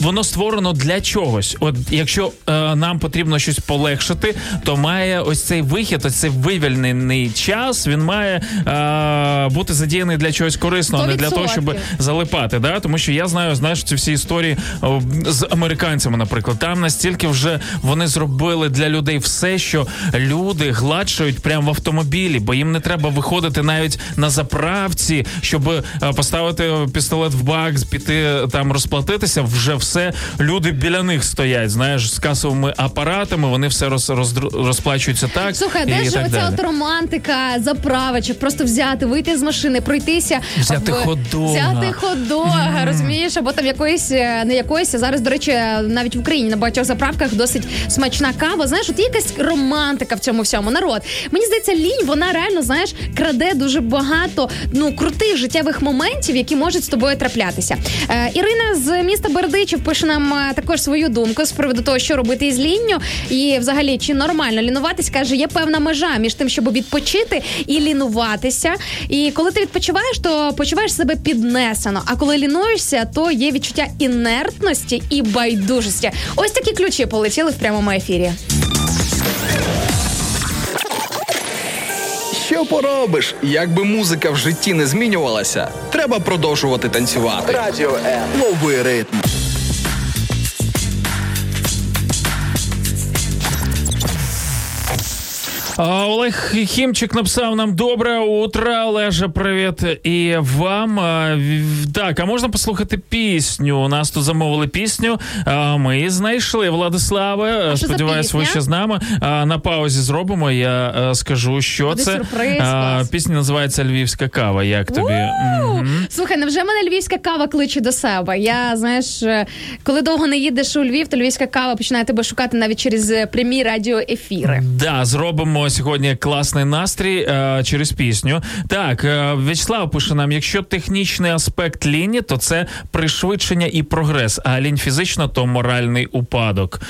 воно створено для чогось. От якщо е, нам потрібно щось полегшити, то має ось цей вихід, ось цей вивільнений час. Він має е, бути задіяний для чогось корисного, не для того, щоб залипати. да? тому що я знаю, знаєш, ці всі історії з американцями, наприклад. Там настільки вже вони зробили для людей все, що люди гладшають прямо в автомобілі, бо їм не треба виходити навіть на заправці, щоб е, поставити пістолет в бак, піти там розплатитися. Вже все люди біля них стоять. Знаєш, з касовими апаратами. Вони все роз, роз- розплачуються так.
Слухай, де ж оця от романтика, заправочок, просто взяти, вийти з машини, пройтися,
Взяти
в-
хот-дога.
взяти хот-дога, розумієш, або там якоїсь е, не якоїсь. Зараз, до речі, навіть в Україні на багатьох заправках досить смачна кава. Знаєш, от є якась романтика в цьому всьому. Народ, мені здається, лінь вона реально знаєш краде дуже багато ну крутих життєвих моментів, які можуть з тобою траплятися. Е, Ірина з міста Бердичів пише нам е, також свою думку з приводу того, що робити із лінню, і взагалі чи нормально лінуватись, каже, є певна межа між тим, щоб відпочити і лінуватися. І коли ти відпочиваєш, то почуваєш себе піднесено. А коли лінуєшся, то є відчуття інертності і байдужості. Ось такі ключі полетіли в прямому ефірі.
Що поробиш? Якби музика в житті не змінювалася, треба продовжувати танцювати.
Радіо М.
новий ритм.
А, Олег Хімчик написав нам добре утро, Олеже, привіт і вам. Так, а можна послухати пісню? У нас тут замовили пісню. Ми її знайшли. Владиславе,
що
сподіваюсь, ви ще з нами. На паузі зробимо. Я е, скажу, що
Буде
це.
сюрприз,
Пісня називається Львівська кава. Як тобі?
Слухай, невже мене львівська кава кличе до себе? Я знаєш, е, коли довго не їдеш у Львів, то львівська кава починає тебе шукати навіть через прямі радіоефіри.
Да, зробимо сьогодні класний настрій е, через пісню. Так, е, В'ячеслав пише нам: якщо технічний аспект ліні, то це пришвидшення і прогрес, а лінь фізично то моральний упадок.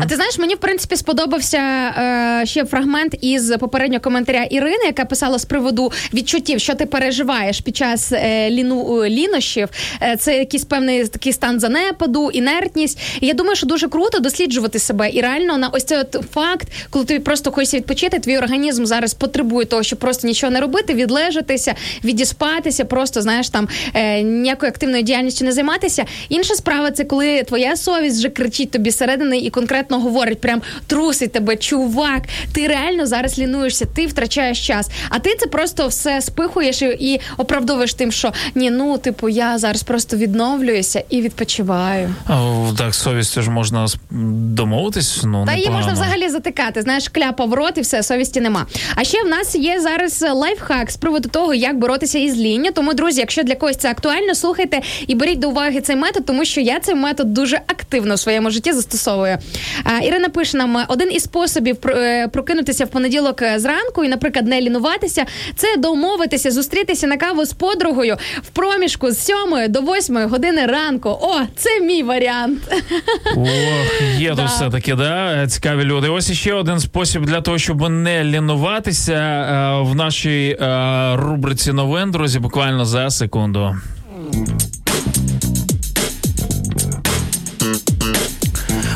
А ти знаєш, мені в принципі сподобався е, ще фрагмент із попереднього коментаря Ірини, яка писала з приводу відчуттів, що ти переживаєш під час е, ліну е, лінощів. Е, це якийсь певний такий стан занепаду, інертність. І я думаю, що дуже круто досліджувати себе. І реально на ось цей от факт, коли тобі просто хочеться відпочити, твій організм зараз потребує того, щоб просто нічого не робити, відлежатися, відіспатися, просто знаєш там е, ніякою активною діяльністю не займатися. Інша справа це коли твоя совість вже кричить тобі зсередини і конкретно говорить, прям трусить тебе, чувак. Ти реально зараз лінуєшся, ти втрачаєш час. А ти це просто все спихуєш і, і оправдовуєш тим, що ні, ну типу, я зараз просто відновлююся і відпочиваю.
О, так, совістю ж можна домовитись. Ну,
Та її можна взагалі затикати. Знаєш, кляпа в рот і все, совісті нема. А ще в нас є зараз лайфхак з приводу того, як боротися із лінню. Тому, друзі, якщо для когось це актуально, слухайте і беріть до уваги цей метод, тому що я цей метод дуже активно в своєму житті застосовую. А, Ірина пише нам: один із способів е, прокинутися в понеділок е, зранку і, наприклад, не лінуватися, це домовитися, зустрітися на каву з подругою в проміжку з 7 до 8 години ранку. О, це мій варіант.
Ох, є тут все таки, да, цікаві люди. Ось ще один спосіб для того, щоб не лінуватися е, в нашій е, рубриці новин, друзі, буквально за секунду.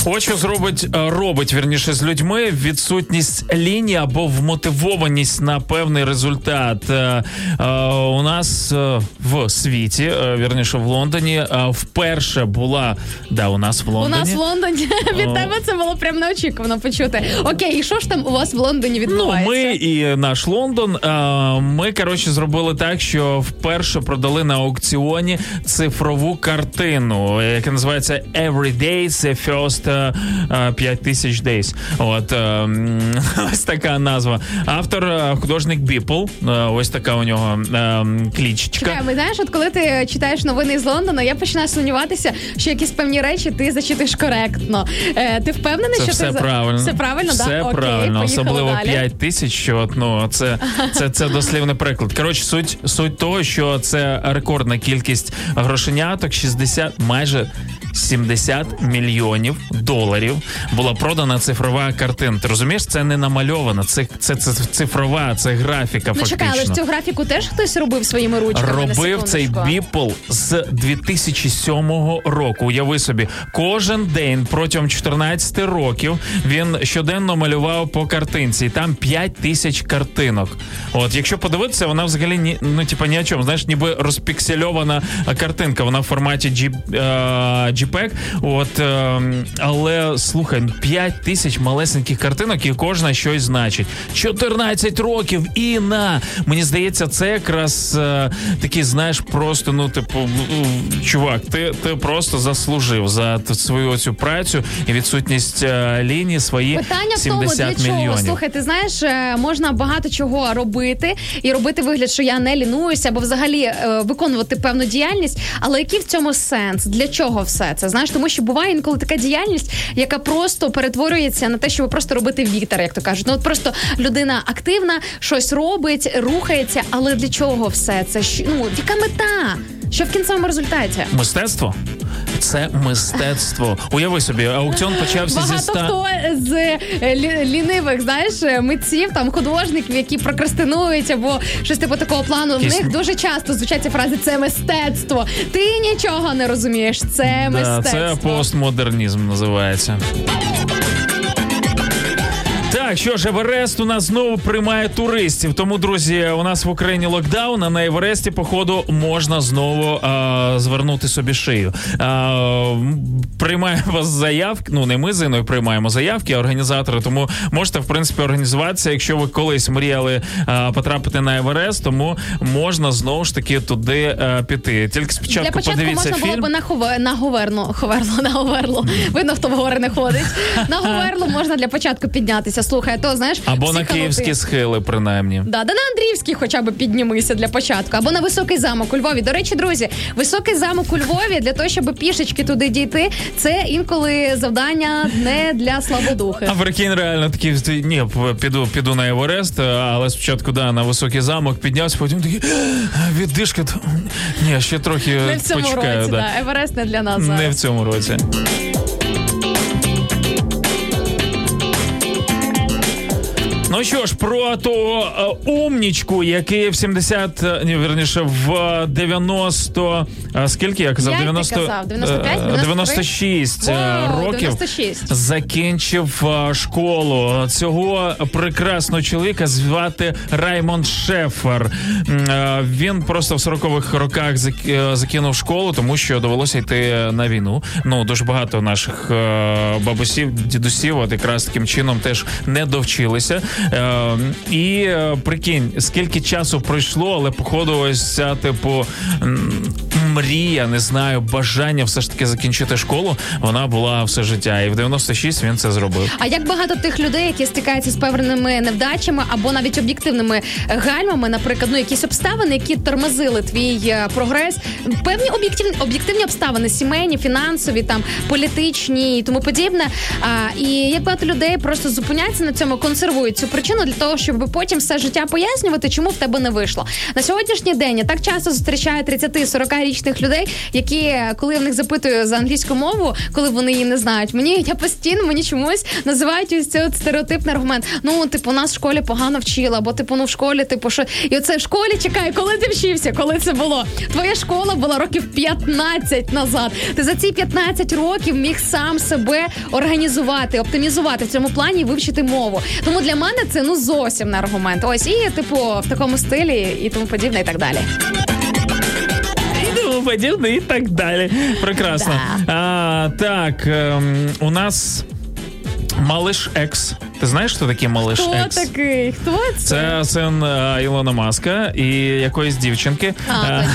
От що зробить е, робить вірніше з людьми відсутність лінії або вмотивованість на певний результат. Е, е, у нас в світі, вірніше в Лондоні, вперше була да, у нас в
У нас в Лондоні від тебе це було прям неочікувано почути. Окей, і що ж там у вас в Лондоні
Ну, ми і наш Лондон. Ми коротше зробили так, що вперше продали на аукціоні цифрову картину, яка називається Every Day це First е, е, 5000 Days. От е, ось така назва. Автор художник Біпл. Ось така у нього клічечка.
Чекай, ми знаєш, от коли ти читаєш новини з Лондона, я починаю сумніватися, що якісь певні речі ти зачитуєш коректно. Ти впевнений,
Це
що
все
ти
правильно.
Все правильно,
все
да? Окей,
правильно, особливо
далі.
5 тисяч. Що от, ну це, це, це дослівний приклад. Коротше, суть суть того, що це рекордна кількість грошеняток, 60, майже 70 мільйонів доларів була продана цифрова картина. Ти розумієш, це не намальована, це, це, це цифрова, це графіка.
Ну чекай, але ж цю графіку теж хтось робив своїми ручками.
Робив цей біпл з 2007 року. Уяви собі, кожен день протягом 14 років він щоденно малював по картинці. І там 5 тисяч картинок. От, якщо подивитися, вона взагалі ні, ну, типа ні о чому. Знаєш, ніби розпіксельована картинка. Вона в форматі G, е, JPEG. От, е, але слухай, 5 тисяч малесеньких картинок, і кожна щось значить. 14 років і на мені здається, це якраз е, такий, знаєш, просто ну, типу, чувак, ти, ти просто заслужив за свою цю працю і відсутність е, лінії свої
Питання в тому,
70
для чого
мільйонів.
слухай, ти знаєш, е, можна багато чого робити і робити вигляд, що я не лінуюся, або взагалі е, виконувати певну діяльність. Але який в цьому сенс? Для чого все це? Знаєш, тому що буває інколи така діяльність, яка просто перетворюється на те, щоб просто робити вітер, як то кажуть. Ну от просто людина активна, щось робить, рухається, але для чого все це? Ну яка мета? Що в кінцевому результаті?
Мистецтво це мистецтво. Уяви собі, аукціон почався зі
Багато
100...
хто з е, лі- лінивих, знаєш, е, митців, там художників, які прокрастинують або щось типу такого плану. В них дуже часто звучать ці фрази це мистецтво. Ти нічого не розумієш. Це
Да,
мистецтво.
це постмодернізм називається. Так, що ж, Еверест у нас знову приймає туристів. Тому, друзі, у нас в Україні локдаун, а на Евересті, походу, можна знову а, звернути собі шию. А, приймаємо вас заявки. Ну, не ми з Іною приймаємо заявки, а організатори. Тому можете, в принципі, організуватися. Якщо ви колись мріяли а, потрапити на Еверест, тому можна знову ж таки туди а, піти. Тільки
Для
спочатку
початку
подивіться
можна
фільм.
було б на хове на говерло, ховерло, на говерло. Видно, хто в гори не ходить. На говерло можна для початку піднятися. Слухай, а то знаєш,
Або на київські схили, принаймні.
Да, да на Андріївський хоча б піднімися для початку, або на високий замок у Львові. До речі, друзі, високий замок у Львові для того, щоб пішечки туди дійти, це інколи завдання не для слабодухих.
А прикинь, реально такий, ні, піду, піду на Еверест, але спочатку да, на високий замок піднявся, потім такий «А, віддишка. Ні, ще трохи
Не в цьому
почекаю.
році,
да.
да. Еверест не для нас. зараз.
Не в цьому році. Ну що ж, про ту е, умнічку, який в 70, е, ні, верніше, в 90, а скільки я казав?
Як ти
90,
казав? 95?
е, 96 е,
Вау,
років
96.
закінчив е, школу. Цього прекрасного чоловіка звати Раймонд Шефер. Е, Він просто в 40-х роках е, закинув школу, тому що довелося йти на війну. Ну дуже багато наших е, бабусів, дідусів, от якраз таким чином теж не довчилися. Е, І е, прикинь, скільки часу пройшло, але походу, ось ця типу мрія, не знаю, бажання все ж таки закінчити школу. Вона була все життя, і в 96 він це зробив.
А як багато тих людей, які стикаються з певними невдачами або навіть об'єктивними гальмами, наприклад, ну якісь обставини, які тормозили твій е, прогрес, певні об'єктивні об'єктивні обставини, сімейні, фінансові, там політичні і тому подібне. А, і як багато людей просто зупиняються на цьому, консервують цю причину для того, щоб потім все життя пояснювати, чому в тебе не вийшло. На сьогоднішній день я так часто зустрічаю 30-40 річних людей, які, коли я в них запитую за англійську мову, коли вони її не знають, мені я постійно мені чомусь називають ось цей от стереотипний аргумент. Ну, типу, нас в школі погано вчила, бо типу, ну в школі, типу, що і оце в школі чекай, коли ти вчився, коли це було? Твоя школа була років 15 назад. Ти за ці 15 років міг сам себе організувати, оптимізувати в цьому плані і вивчити мову. Тому для мене це ну зовсім не аргумент. Ось і типу в такому стилі і тому подібне, і так далі.
Тому подібне, і так далі. Прекрасно. А, так, ем, у нас Малиш Екс. Ти знаєш, хто такий Малиш
Хто
Екс?
такий? Хто це?
Це син е, Ілона Маска і якоїсь дівчинки.
А,
Е,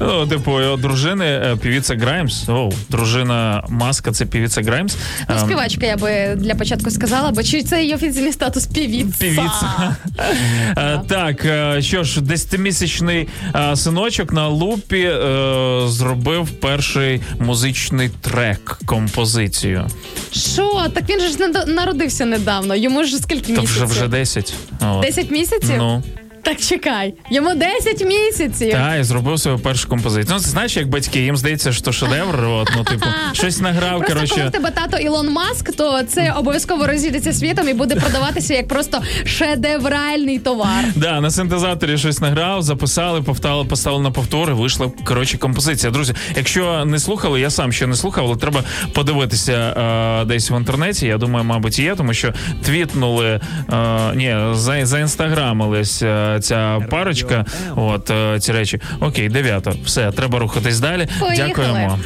ну, типу, його дружини, е, півіця Граймс. О, дружина Маска це півіця Граймс.
Ну,
Ем,
співачка, я би для початку сказала, бо чи це її офіційний статус півіця?
Півіця. Так, що ж, десятимісячний синочок на лупі зробив перший музичний трек, композицію.
Що? Так він же ж народився недавно. Йому ж скільки
Та
місяців?
вже вже 10. От.
10 місяців?
Ну.
Так чекай, йому 10 місяців.
Та, і зробив свою першу композицію. Ну, це знаєш, як батьки, їм здається, що шедевр, от, ну, типу, щось награв,
Просто коли в тебе тато Ілон Маск, то це обов'язково розійдеться світом і буде продаватися як просто шедевральний товар.
Да, на синтезаторі щось награв, записали, повтали, поставили на повтори, вийшла коротше композиція. Друзі, якщо не слухали, я сам ще не слухав, але треба подивитися е, десь в інтернеті. Я думаю, мабуть, є, тому що твітнули, е, ні, за, заінстаграмились е, ця парочка. От е, ці речі. Окей, дев'ято. Все, треба рухатись далі.
Поїхали.
Дякуємо.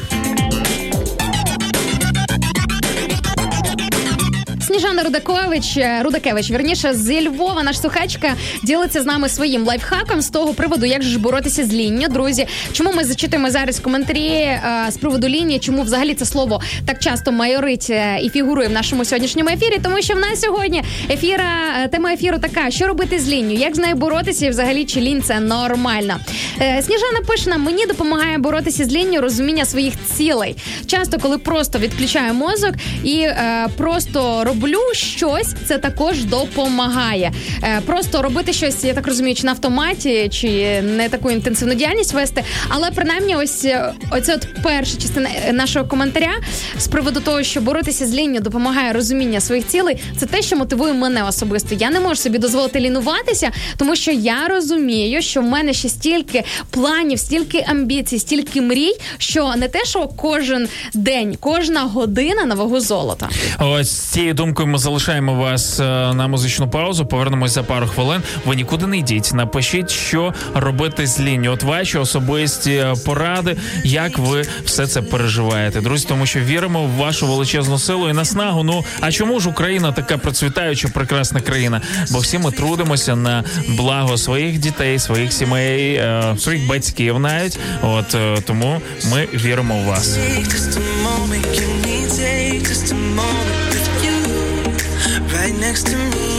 Сніжана Рудакович, е, Рудакевич, вірніше, зі Львова, наш слухачка, ділиться з нами своїм лайфхаком з того приводу, як ж боротися з лінню. Друзі, чому ми зачитуємо зараз коментарі е, з приводу лінії? Чому взагалі це слово так часто майорить е, і фігурує в нашому сьогоднішньому ефірі? Тому що в нас сьогодні ефіра, е, тема ефіру така: що робити з лінню? Як з нею боротися? І взагалі чи лінь це нормально? Е, Сніжана пише нам, мені допомагає боротися з лінню розуміння своїх цілей. Часто, коли просто відключаю мозок і е, просто роблю щось, це також допомагає. Е, просто робити щось, я так розумію, чи на автоматі, чи не таку інтенсивну діяльність вести. Але принаймні, ось е, оце от перша частина е, нашого коментаря з приводу того, що боротися з лінню допомагає розуміння своїх цілей. Це те, що мотивує мене особисто. Я не можу собі дозволити лінуватися, тому що я розумію, що в мене ще стільки планів, стільки амбіцій, стільки мрій, що не те, що кожен день, кожна година на вагу золота.
Ось цією думкою ми залишаємо вас е, на музичну паузу. Повернемось за пару хвилин. Ви нікуди не йдіть. Напишіть, що робити з лінію. От ваші особисті поради, як ви все це переживаєте, друзі. Тому що віримо в вашу величезну силу і наснагу. Ну а чому ж Україна така процвітаюча, прекрасна країна? Бо всі ми трудимося на благо своїх дітей, своїх сімей, е, своїх батьків навіть. От е, тому ми віримо в вас.
Just a moment, right next to me?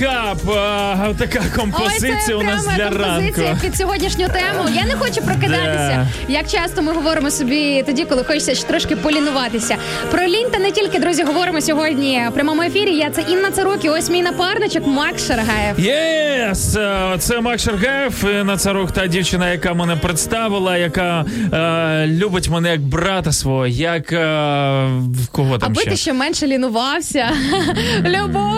Wanna.
А, така композиція
Ой, це
у нас для
композиція
ранку.
під сьогоднішню тему. Я не хочу прокидатися. Як часто ми говоримо собі тоді, коли хочеться ще трошки полінуватися. Про лінь та не тільки, друзі, говоримо сьогодні в прямому ефірі. Я це Інна Царук і ось мій напарничок Макс Шаргаєв.
Yes! Е, Це Макс Шаргаєв, Інна Царук та дівчина, яка мене представила, яка е, любить мене як брата свого, як е, кого там
Аби
ще?
ти ще менше лінувався, любов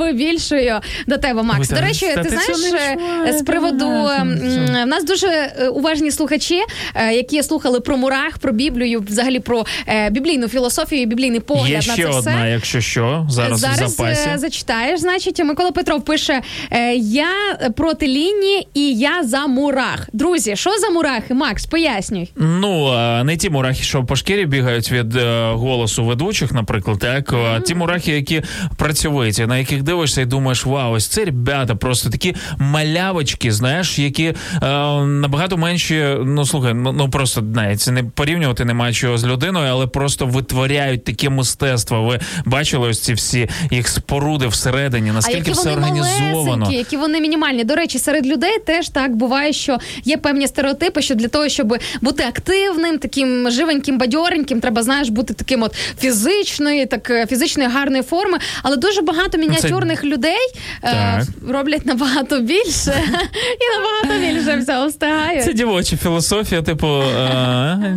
би більшою до тебе, Макс. До речі, ти
ти
знаєш, е, з приводу в нас дуже е, уважні слухачі, е, які слухали про мурах, про Біблію, взагалі про біблійну філософію, і біблійний погляд
Є
на
ще
це
одна,
все.
якщо що, зараз, в запасі.
зачитаєш. Значить, Микола Петров пише: Я проти лінії і я за мурах. Друзі, що за мурахи? Макс, пояснюй.
Ну, не ті мурахи, що по шкірі бігають від голосу ведучих, наприклад, так, а ті мурахи, які працьовиті, на яких дивишся і думаєш, вау, ось це ребята, просто такі малявочки, знаєш, які е, набагато менші, ну слухай, ну, ну просто навіть це не порівнювати немає чого з людиною, але просто витворяють таке мистецтво. Ви бачили ось ці всі їх споруди всередині,
а
наскільки
які
все
вони
організовано.
які вони мінімальні. До речі, серед людей теж так буває, що є певні стереотипи, що для того, щоб бути активним, таким живеньким, бадьореньким, треба знаєш бути таким от фізичної, так е, фізичної гарної форми. Але дуже багато мініатюрних людей е, роблять набагато більше і набагато більше всього встигають.
Це дівоча філософія, типу. Е,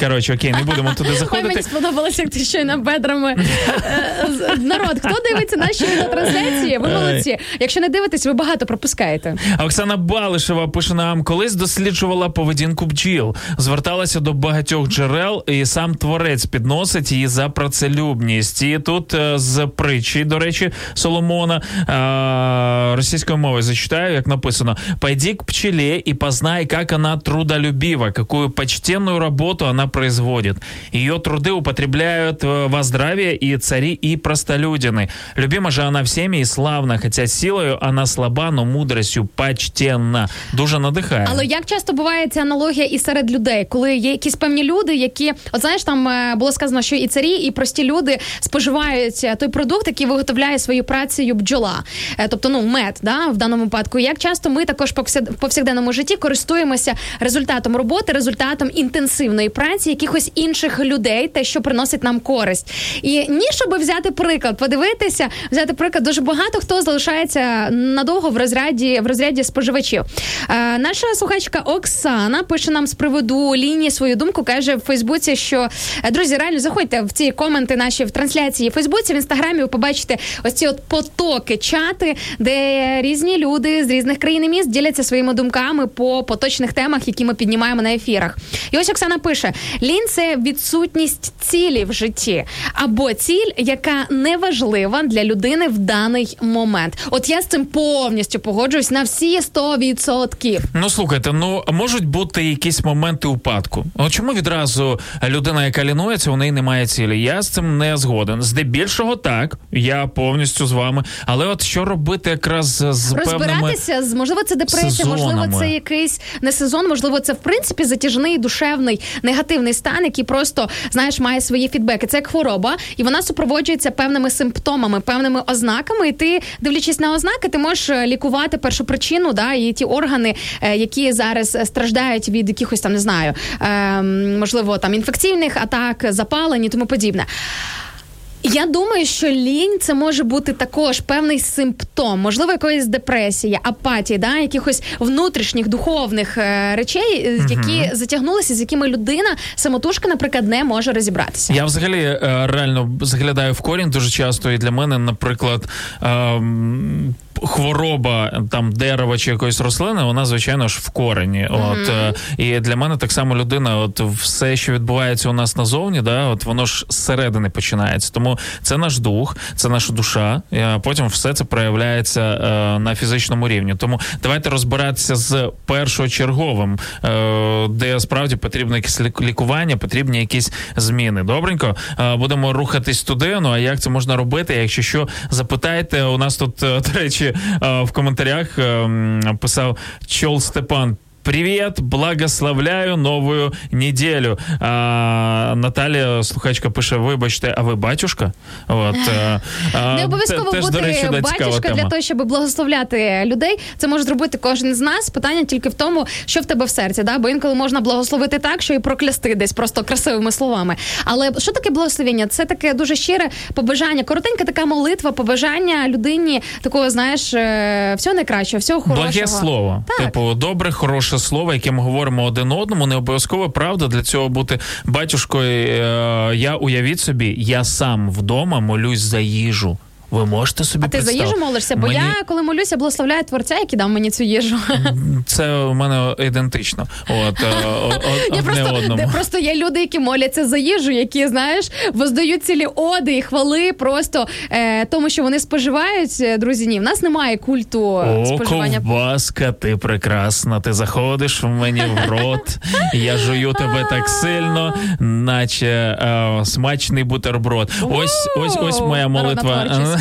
коротше, окей, не будемо туди заходити.
мені сподобалося, як ти щойно бедрами. Е, Народ, хто дивиться наші відеотрансляції? Ви молодці. Якщо не дивитесь, ви багато пропускаєте.
Оксана Балишева пише нам, колись досліджувала поведінку бджіл, зверталася до багатьох джерел, і сам творець підносить її за працелюбність. І тут е, з притчі, до речі, Соломона е, російською мовою зачитаю, як написано: «Пойди к пчеле и познай, как она трудолюбива, какую почтенную работу она производит. Ее труды употребляют э, во здравие и цари, и простолюдины. Любима же она всеми и славна, хотя силою она слаба, но мудростью почтенна. Дуже надихає.
Але як часто буває ця аналогія і серед людей, коли є якісь певні люди, які, от знаєш, там е, було сказано, що і царі, і прості люди споживають е, той продукт, який виготовляє своєю працею бджола, Е, тобто ну мед, да, в даному випадку. Як часто ми також по всяд- повсякденному житті користуємося результатом роботи, результатом інтенсивної праці якихось інших людей, те, що приносить нам користь. І ні, щоб взяти приклад, подивитися, взяти приклад, дуже багато хто залишається надовго в розряді в розряді споживачів. Е, наша слухачка Оксана пише нам з приводу лінії свою думку, каже в Фейсбуці, що е, друзі, реально заходьте в ці коменти наші в трансляції в Фейсбуці, в інстаграмі. Ви побачите ось ці от потоки, чати, де різні люди з різних країн і міст діляться своїми думками по поточних темах, які ми піднімаємо на ефірах. І ось Оксана пише: лінь це відсутність цілі в житті або ціль, яка не важлива для людини в даний момент. От я з цим повністю погоджуюсь на всі 100%.
Ну слухайте, ну можуть бути якісь моменти упадку. От чому відразу людина, яка лінується, у неї немає цілі? Я з цим не згоден. Здебільшого так, я повністю з вами. Але от що робити якраз з певними
Розбиратися з можливо, це депресія, можливо, це якийсь не сезон, можливо, це в принципі затяжний душевний негативний стан, який просто знаєш має свої фідбеки. Це як хвороба, і вона супроводжується певними симптомами, певними ознаками. І ти, дивлячись на ознаки, ти можеш е, лікувати першу причину, да, і ті органи, е, які зараз е, страждають від якихось там не знаю, е, можливо, там інфекційних атак, запалень і тому подібне. Я думаю, що лінь це може бути також певний симптом, можливо, якоїсь депресії, апатії, да, якихось внутрішніх духовних е, речей, е, які затягнулися, з якими людина самотужки, наприклад, не може розібратися.
Я взагалі е, реально заглядаю в корінь дуже часто, і для мене, наприклад, ем, хвороба там дерева чи якоїсь рослини, вона звичайно ж в корені. От е, і для мене так само людина, от все, що відбувається у нас назовні, да, от воно ж зсередини починається. Тому це наш дух, це наша душа. а потім все це проявляється е, на фізичному рівні. Тому давайте розбиратися з першочерговим, е, де справді потрібно якесь лікування, потрібні якісь зміни. Добренько, Е, будемо рухатись туди. Ну а як це можна робити? Якщо що, запитайте, у нас тут, е, до речі, е, в коментарях е, писав Чол Степан. Привет, благословляю новую неделю. А, Наталя слухачка пише: вибачте, а ви батюшка? От, е, а,
Не обов'язково
те-
бути
речі,
батюшка для того, щоб благословляти людей. Це може зробити кожен з нас. Питання тільки в тому, що в тебе в серці. Да? Бо інколи можна благословити так, що і проклясти десь просто красивими словами. Але що таке благословення? Це таке дуже щире побажання, коротенька така молитва, побажання людині такого, знаєш, е, всього найкращого, всього хорошого.
Благе слово.
Так.
Типу, добре, хороше слово, яке ми говоримо один одному. Не обов'язково правда для цього бути батюшкою. Е, я уявіть собі, я сам вдома молюсь за їжу. Ви можете собі
А ти за їжу молишся? Бо
Мені-
я коли молюся, благословляю творця, який дав мені цю їжу.
Це у мене ідентично. От е, о- о-
Я просто, просто є люди, які моляться за їжу, які знаєш, воздають цілі оди і хвали просто е, тому, що вони споживають. Е, Друзі, ні, в нас немає культу
О,
споживання.
ковбаска, ти прекрасна. Ти заходиш в мені в рот. Я жую тебе так сильно, наче смачний бутерброд. Ось, ось, ось моя молитва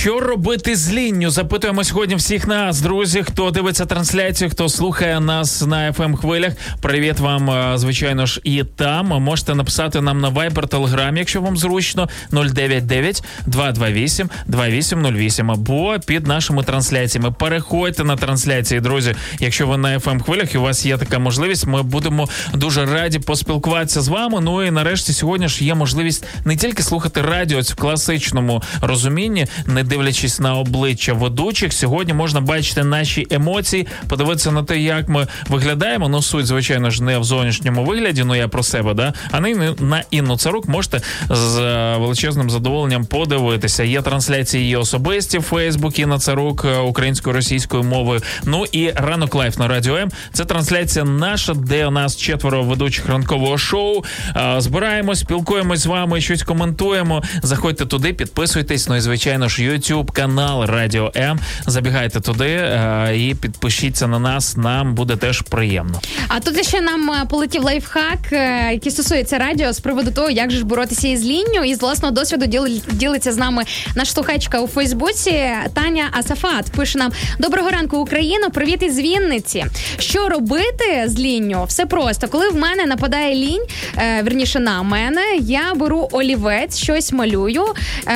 Що робити з лінню? Запитуємо сьогодні всіх нас, друзі, хто дивиться трансляцію, хто слухає нас на fm хвилях. Привіт вам, е, звичайно ж, і там. Можете написати нам на Viber, Telegram, якщо вам зручно, 099 228 2808 або під нашими трансляціями. Переходьте на трансляції, друзі. Якщо ви на fm хвилях і у вас є така можливість, ми будемо дуже раді поспілкуватися з вами. Ну і нарешті сьогодні ж є можливість не тільки слухати радіо в класичному розумінні, не дивлячись на обличчя ведучих. Сьогодні можна бачити наші емоції, подивитися на те, як ми виглядаємо. Ну, суть, звичайно ж, не в зовнішньому вигляді. Ну я про себе, да. А не на Інну Царук можете з е, величезним задоволенням подивитися. Є трансляції її особисті в Фейсбук Інна Царук е, українською російською мовою. Ну і ранок Life на радіо М. Це трансляція наша, де у нас четверо ведучих ранкового шоу. Е, Збираємось, спілкуємось з вами, щось коментуємо. Заходьте туди, підписуйтесь. Ну і звичайно ж, YouTube канал Радіо М. Забігайте туди е, і підпишіться на нас. Нам буде теж приємно.
А тут ще нам е, полетів лайфхак, е, який стосується радіо з приводу того, як же ж боротися із лінню. І з власного досвіду діли- ділиться з нами наш слухачка у Фейсбуці Таня Асафат. Пише нам: Доброго ранку, Україно! Привіт із Вінниці. Що робити з лінню? Все просто. Коли в мене нападає лінь, верніше на мене, я беру олівець, щось малюю,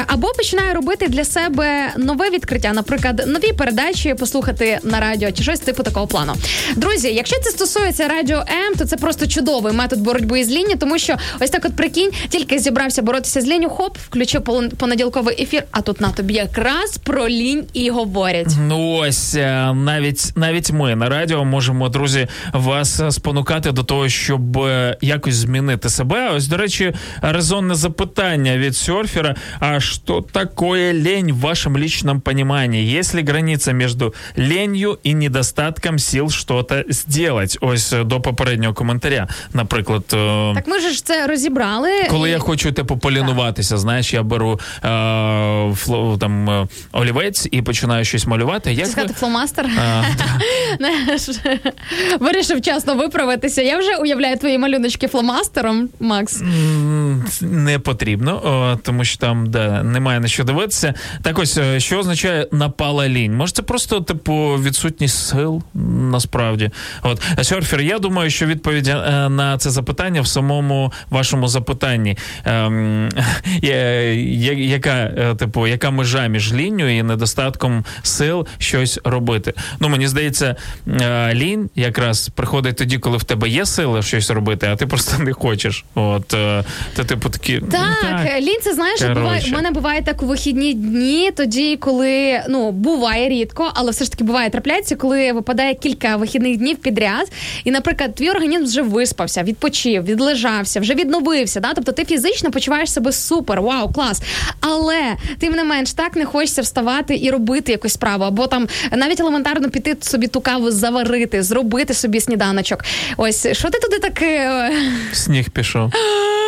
або починаю робити для себе нове відкриття, наприклад, нові передачі послухати на радіо чи щось типу такого плану. Друзі, якщо це стосується радіо М, то це просто чудовий метод боротьби з лінні, тому що ось так, от прикинь, тільки зібрався боротися з лінню, хоп, включив понеділковий ефір. А тут на тобі якраз про лінь і говорять.
Ну ось е, навіть навіть ми на радіо можемо, друзі, вас спонукати до того, щоб е, якось змінити себе. Ось, до речі, резонне запитання від серфера: а що такое лень в вашем личном понимании? Есть ли граница между ленью і недостатком сил что-то сделать? Ось е, до попереднього коментаря, наприклад. е,
Так ми ж це розібрали.
коли
і-
я хочу типу полінуватися, знаєш, я беру е, фло, там е, олівець і починаю щось малювати. Як
сказати фломастер?
А,
Вирішив вчасно виправитися. Я вже уявляю твої малюночки фломастером, Макс.
не потрібно, тому що там да, немає на що дивитися. Так ось, е, що означає напала лінь? Може, це просто типу відсутність сил насправді. От серфер, я думаю, що відповідь е, на це запитання в самому вашому запитанні. Ем, є- яка, е, типу, яка межа між лінню і недостатком сил щось робити? Ну, мені здається, е, лінь якраз приходить тоді, коли в тебе є сили щось робити, а ти просто не хочеш. От е, ти, типу, такі. ну,
Так, лінь, це знаєш, буває, у мене буває так у вихідні дні. Тоді, коли ну буває рідко, але все ж таки буває трапляється, коли випадає кілька вихідних днів підряд, і, наприклад, твій організм вже виспався, відпочив, відлежався, вже відновився. Да? Тобто ти фізично почуваєш себе супер, вау, клас. Але тим не менш так не хочеться вставати і робити якусь справу, або там навіть елементарно піти собі ту каву заварити, зробити собі сніданочок. Ось що ти туди таке?
Сніг пішов.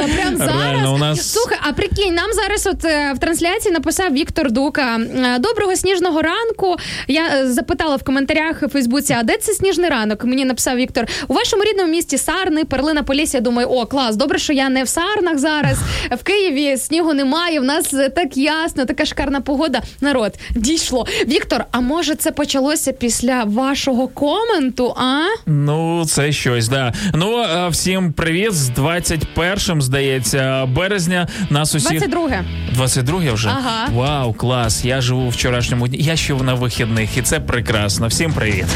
Да ладно, прям зараз.
Реально, у нас-
Слухай, а прикинь, нам зараз от е, в трансляції написав Віктор Дука. е, Доброго сніжного ранку. Я е, запитала в коментарях у Фейсбуці, а де це сніжний ранок? Мені написав Віктор. У вашому рідному місті Сарни, Перлина Полісся. Я думаю, о, клас, добре, що я не в Сарнах зараз. В Києві снігу немає. В нас е, так ясно, така шикарна погода. Народ, дійшло. Віктор, а може це почалося після вашого коменту? А?
Ну, це щось, да. Ну, всім привіт з 21-м, здається, березня. Нас усіх
22.
22 вже?
Ага.
Вау, клас. Я живу в вчорашньому дні. Я ще на вихідних, і це прекрасно. Всім привіт.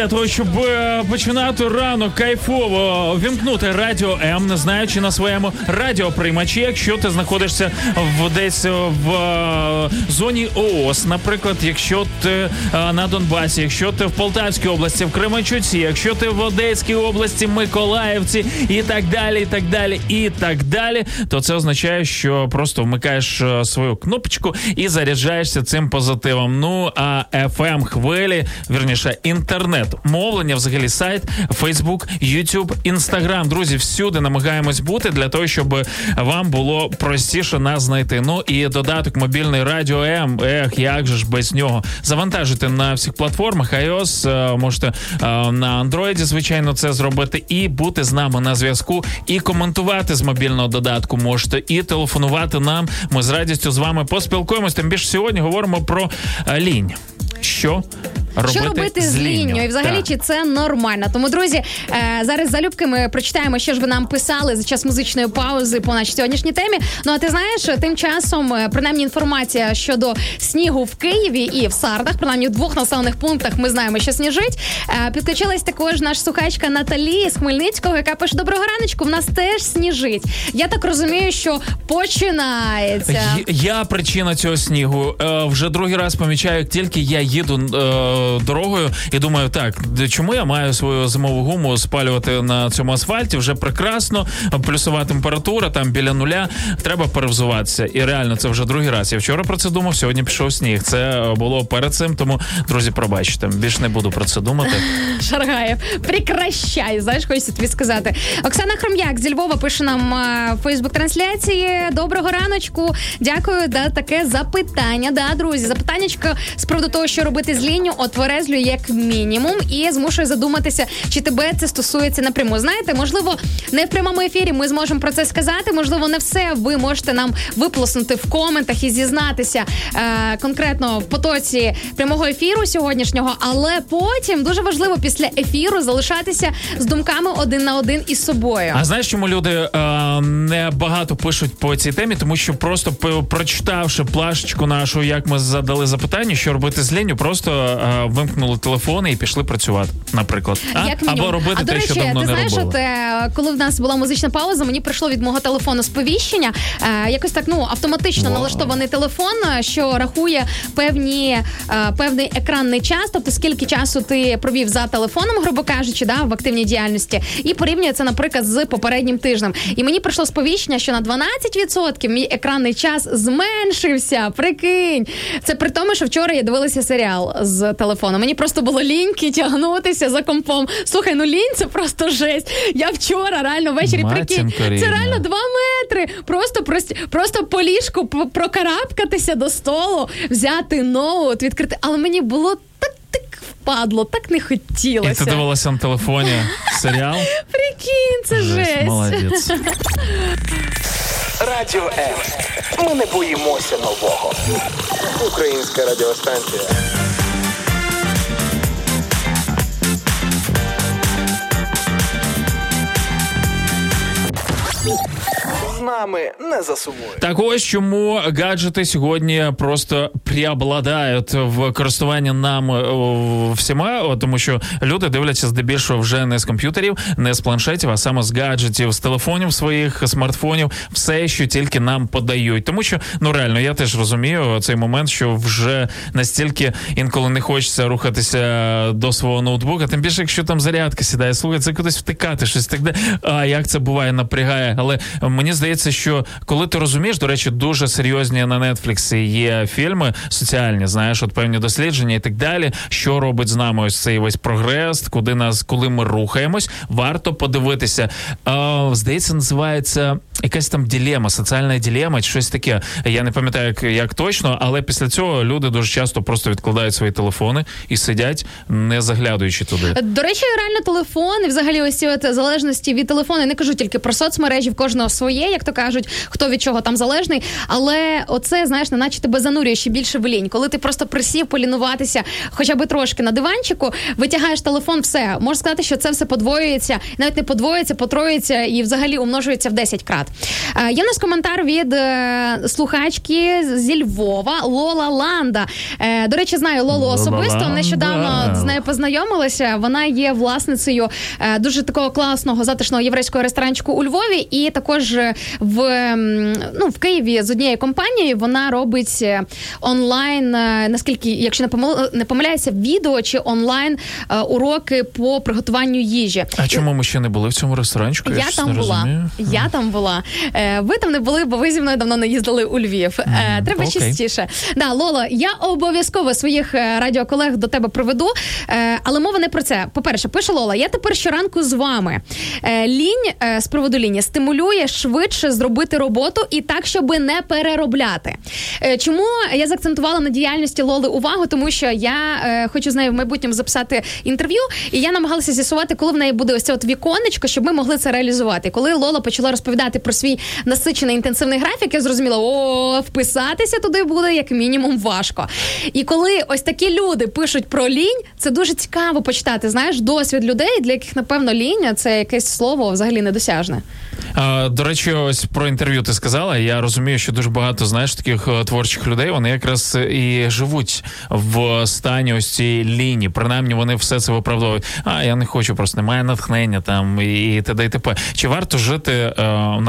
Для того, щоб е, починати ранок кайфово вімкнути радіо М, не знаючи на своєму радіоприймачі, якщо ти знаходишся в десь в е, зоні ООС, наприклад, якщо ти е, на Донбасі, якщо ти в Полтавській області, в Кременчуці, якщо ти в Одеській області, Миколаївці і так далі, і так далі, і так далі, то це означає, що просто вмикаєш е, свою кнопочку і заряджаєшся цим позитивом. Ну а FM хвилі, вірніше, інтернет, мовлення, взагалі сайт, Фейсбук, Ютуб, Інстаграм. Друзі, всюди намагаємось бути для того, щоб вам було простіше нас знайти. Ну і додаток мобільний радіо М. Ех, як же ж без нього завантажити на всіх платформах. iOS, е, можете е, на Android, звичайно, це зробити, і бути з нами на зв'язку, і коментувати з мобільного додатку можете, і телефонувати нам. Ми з радістю з вами поспілкуємось. Тим більше сьогодні говоримо про е, лінь. Що робити,
Що робити з лінню? І взагалі,
Так.
чи це нормально? Тому, друзі, е, зараз залюбки ми прочитаємо, що ж ви нам писали за час музичної паузи по нашій сьогоднішній темі. Ну а ти знаєш, тим часом, е, принаймні, інформація щодо снігу в Києві і в Сардах, принаймні в двох населених пунктах, ми знаємо, що сніжить. Е, Підключилась також наш слухачка Наталі з Хмельницького, яка пише: Доброго раночку, в нас теж сніжить. Я так розумію, що починається.
Я причина цього снігу. Е, вже другий раз помічаю, як тільки я їду дорогою і думаю, так, чому я маю свою зимову гуму спалювати на цьому асфальті? Вже прекрасно, плюсова температура, там біля нуля. Треба перевзуватися. І реально, це вже другий раз. Я вчора про це думав, сьогодні пішов сніг. Це було перед цим, тому, друзі, пробачте. Більше не буду про це думати.
Шаргаєв, прекращай. Знаєш, хочеться тобі сказати. Оксана Хром'як зі Львова пише нам е, Фейсбук трансляції. Доброго раночку. Дякую за таке запитання. Да, друзі, запитаннячко з приводу того, що робити з лінню, отверезлює як мінімум, і змушує задуматися, чи тебе це стосується напряму. Знаєте, можливо, не в прямому ефірі ми зможемо про це сказати. Можливо, не все ви можете нам виплеснути в коментах і зізнатися е, конкретно в потоці прямого ефіру сьогоднішнього, але потім дуже важливо після ефіру залишатися з думками один на один із собою.
А знаєш, чому люди е, не багато пишуть по цій темі? Тому що просто прочитавши плашечку нашу, як ми задали запитання, що робити з лінню, просто е, вимкнули телефони і пішли працювати, наприклад. А?
Як.
Або робити
а, до
те,
речі,
що давно
ти
не
знаєш,
робили.
от, е, коли в нас була музична пауза, мені прийшло від мого телефону сповіщення. Е, якось так ну автоматично
Вау.
налаштований телефон, е, що рахує певні е, певний екранний час, тобто скільки часу ти провів за телефоном, грубо кажучи, да, в активній діяльності, і порівнює це, наприклад, з попереднім тижнем. І мені прийшло сповіщення, що на 12% мій екранний час зменшився. Прикинь, це при тому, що вчора я дивилася серіал з телефону. Мені просто було ліньки тягнутися за компом. Слухай, ну лінь це просто жесть. Я вчора реально ввечері прикинь. Це реально два метри. Просто прос- просто по ліжку прокарабкатися до столу, взяти ноут, відкрити. Але мені було так так впадло, так не
І
хотілося.
ти дивилася на телефоні серіал?
Прикинь, це
Жесть,
жесть.
молодець.
Радіо М. Ми не боїмося нового. Українська радіостанція. Нами не засумує.
Так ось чому гаджети сьогодні просто преобладають в користуванні нам е, всіма, тому що люди дивляться здебільшого вже не з комп'ютерів, не з планшетів, а саме з гаджетів, з телефонів своїх, смартфонів, все, що тільки нам подають. Тому що ну реально я теж розумію цей момент, що вже настільки інколи не хочеться рухатися до свого ноутбука, тим більше, якщо там зарядка сідає, слухай, це кудись втикати, щось так де. А як це буває, напрягає. Але мені здається, що коли ти розумієш, до речі, дуже серйозні на Нетфліксі є фільми соціальні, знаєш, от певні дослідження і так далі. Що робить з нами ось цей весь прогрес, куди нас, коли ми рухаємось, варто подивитися. А, здається, називається якась там ділема, соціальна ділема, щось таке. Я не пам'ятаю, як, як точно, але після цього люди дуже часто просто відкладають свої телефони і сидять, не заглядуючи туди.
До речі, реально телефон і взагалі ось ці от залежності від телефону. Не кажу тільки про соцмережі, в кожного своє, як то кажуть, хто від чого там залежний. Але оце, знаєш, неначе тебе занурює ще більше в лінь. Коли ти просто присів полінуватися хоча б трошки на диванчику, витягаєш телефон, все можна сказати, що це все подвоюється, навіть не подвоюється, потроюється і взагалі умножується в 10 крат. Е, є в нас коментар від е, слухачки зі Львова Лола Ланда. Е, до речі, знаю Лолу
Лола
особисто.
Ланда.
Нещодавно з нею познайомилася. Вона є власницею е, дуже такого класного затишного єврейського ресторанчику у Львові, і також в, ну, в Києві з однією компанією вона робить онлайн, е, наскільки, якщо не помил- не помиляюся, відео чи онлайн е, уроки по приготуванню їжі.
А чому ми ще не були в цьому ресторанчику?
Я
щось
там
не
була.
розумію.
Я там була. Е, ви там не були, бо ви зі мною давно не їздили у Львів. Е, треба
окей.
частіше. Да, Лоло, я обов'язково своїх е, радіоколег до тебе проведу. Е, але мова не про це. По-перше, пише Лола, я тепер щоранку з вами. Е, лінь е, з приводу лінії стимулює швидше зробити роботу і так, щоб не переробляти. Е, чому я заакцентувала на діяльності Лоли увагу? Тому що я е, хочу з нею в майбутньому записати інтерв'ю, і я намагалася з'ясувати, коли в неї буде ось це от віконечко, щоб ми могли це реалізувати. Коли Лола почала розповідати про свій насичений інтенсивний графік, я зрозуміла, о, вписатися туди буде як мінімум важко. І коли ось такі люди пишуть про лінь, це дуже цікаво почитати. Знаєш, досвід людей, для яких напевно лінь це якесь слово взагалі недосяжне.
А, до речі, ось про інтерв'ю ти сказала. Я розумію, що дуже багато знаєш таких е, творчих людей. Вони якраз і живуть в стані ось цієї лінії. Принаймні вони все це виправдовують. А я не хочу, просто немає натхнення там і т.д. і т.п. Чи варто жити е,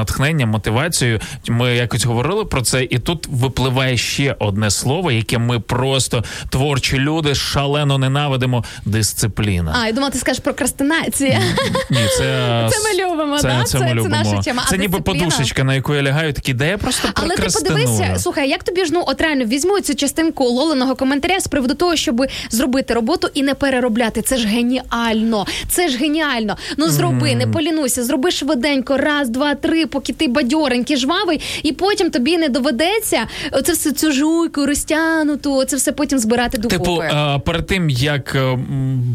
натхненням, мотивацією? Ми якось говорили про це, і тут випливає ще одне слово, яке ми просто творчі люди шалено ненавидимо. Дисципліна.
А, я думала, ти скажеш прокрастинація.
Ні, це,
Це ми любимо,
це,
да?
Це,
Це- це наша тема. А
Це ніби
дисципліна?
подушечка, на яку я лягаю, такі, де я просто
Але ти подивися, слухай, як тобі ж ну от реально візьму цю частинку лоленого коментаря з приводу того, щоб зробити роботу і не переробляти. Це ж геніально. Це ж геніально. Ну зроби, не полінуйся, зроби швиденько, раз, два, три, поки ти бадьоренький, жвавий, і потім тобі не доведеться оце все цю жуйку розтягнуту, це все потім збирати докупи.
Типу, а, перед тим як е,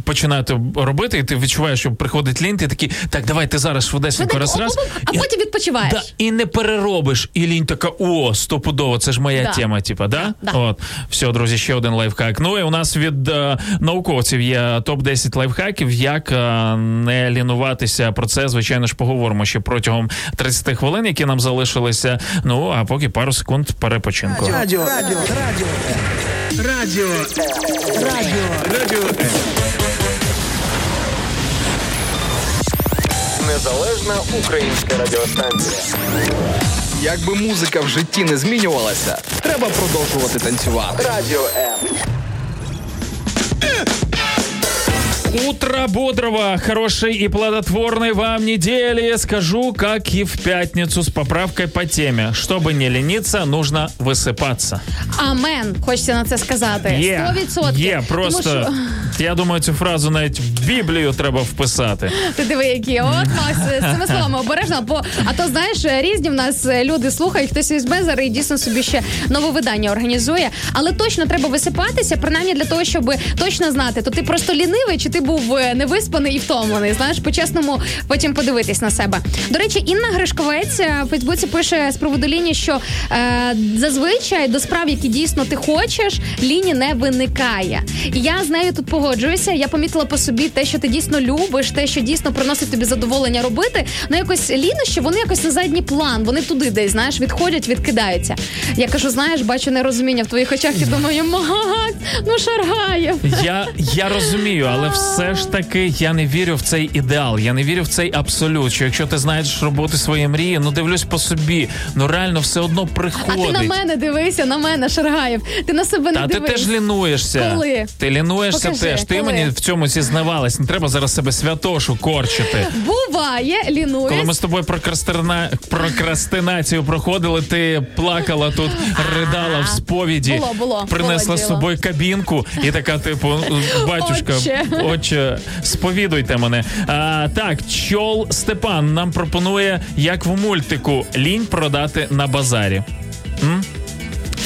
починати робити, і ти відчуваєш, що приходить лінь, ти такий, так, давай ти зараз швидесенько раз раз.
а потім відпочиваєш.
Да, і не переробиш, і лінь така, о, стопудово, це ж моя
Да.
тема, типа, да?
Да.
От, все, друзі, ще один лайфхак. Ну і у нас від е, науковців є топ-10 лайфхаків, як е, не лінуватися. Про це, звичайно ж, поговоримо ще протягом 30 хвилин, які нам залишилися. Ну, а поки пару секунд перепочинку.
Радіо, радіо, радіо, радіо, радіо, радіо.
Незалежна українська радіостанція.
Якби музика в житті не змінювалася, треба продовжувати танцювати.
Радіо М.
Утро бодрого, хорошей и плодотворной вам недели. Скажу, как и в пятницу с поправкой по теме. Чтобы не лениться, нужно высыпаться.
Амен, хочеться на це сказати.
Є,
100%.
є,
Тому
просто
що-
я думаю, цю фразу навіть в Біблію треба вписати.
Ти диви, які. От Макс, з цими словами обережно. Бо а то знаєш, різні в нас люди слухають, хтось візьме зараз і дійсно собі ще нове видання організує. Але точно треба висипатися, принаймні для того, щоб точно знати, то ти просто лінивий, чи ти був е, невиспаний і втомлений. Знаєш, по-чесному потім подивитись на себе. До речі, Інна Гришковець е, в Фейсбуці пише з приводу лінії, що е, зазвичай до справ, які дійсно ти хочеш, лінії не виникає. І я з нею тут погоджуюся. Я помітила по собі те, що ти дійсно любиш, те, що дійсно приносить тобі задоволення робити. Ну якось лінощі, вони якось на задній план, вони туди десь знаєш, відходять, відкидаються. Я кажу, знаєш, бачу нерозуміння в твоїх очах і думаю, Макс, ну Шаргаєв.
Я, я розумію, але все ж таки я не вірю в цей ідеал. Я не вірю в цей абсолют. Що якщо ти знаєш роботи свої мрії, ну дивлюсь по собі, ну реально все одно
А ти на мене дивися, на мене, Шаргаєв. Ти на себе не
Та ти теж лінуєшся.
Коли?
Ти лінуєшся
Покажи,
теж. Ти
коли?
мені в цьому зізнавалась. Не треба зараз себе святошу корчити.
Буває, лінуюсь.
Коли ми з тобою прокрастина... прокрастинацію проходили, ти плакала тут, ридала в сповіді,
Було, було,
принесла
було
з собою кабінку і така, типу, батюшка,
Отче.
Отче, сповідуйте мене. А, так, чол Степан нам пропонує, як в мультику, лінь продати на базарі.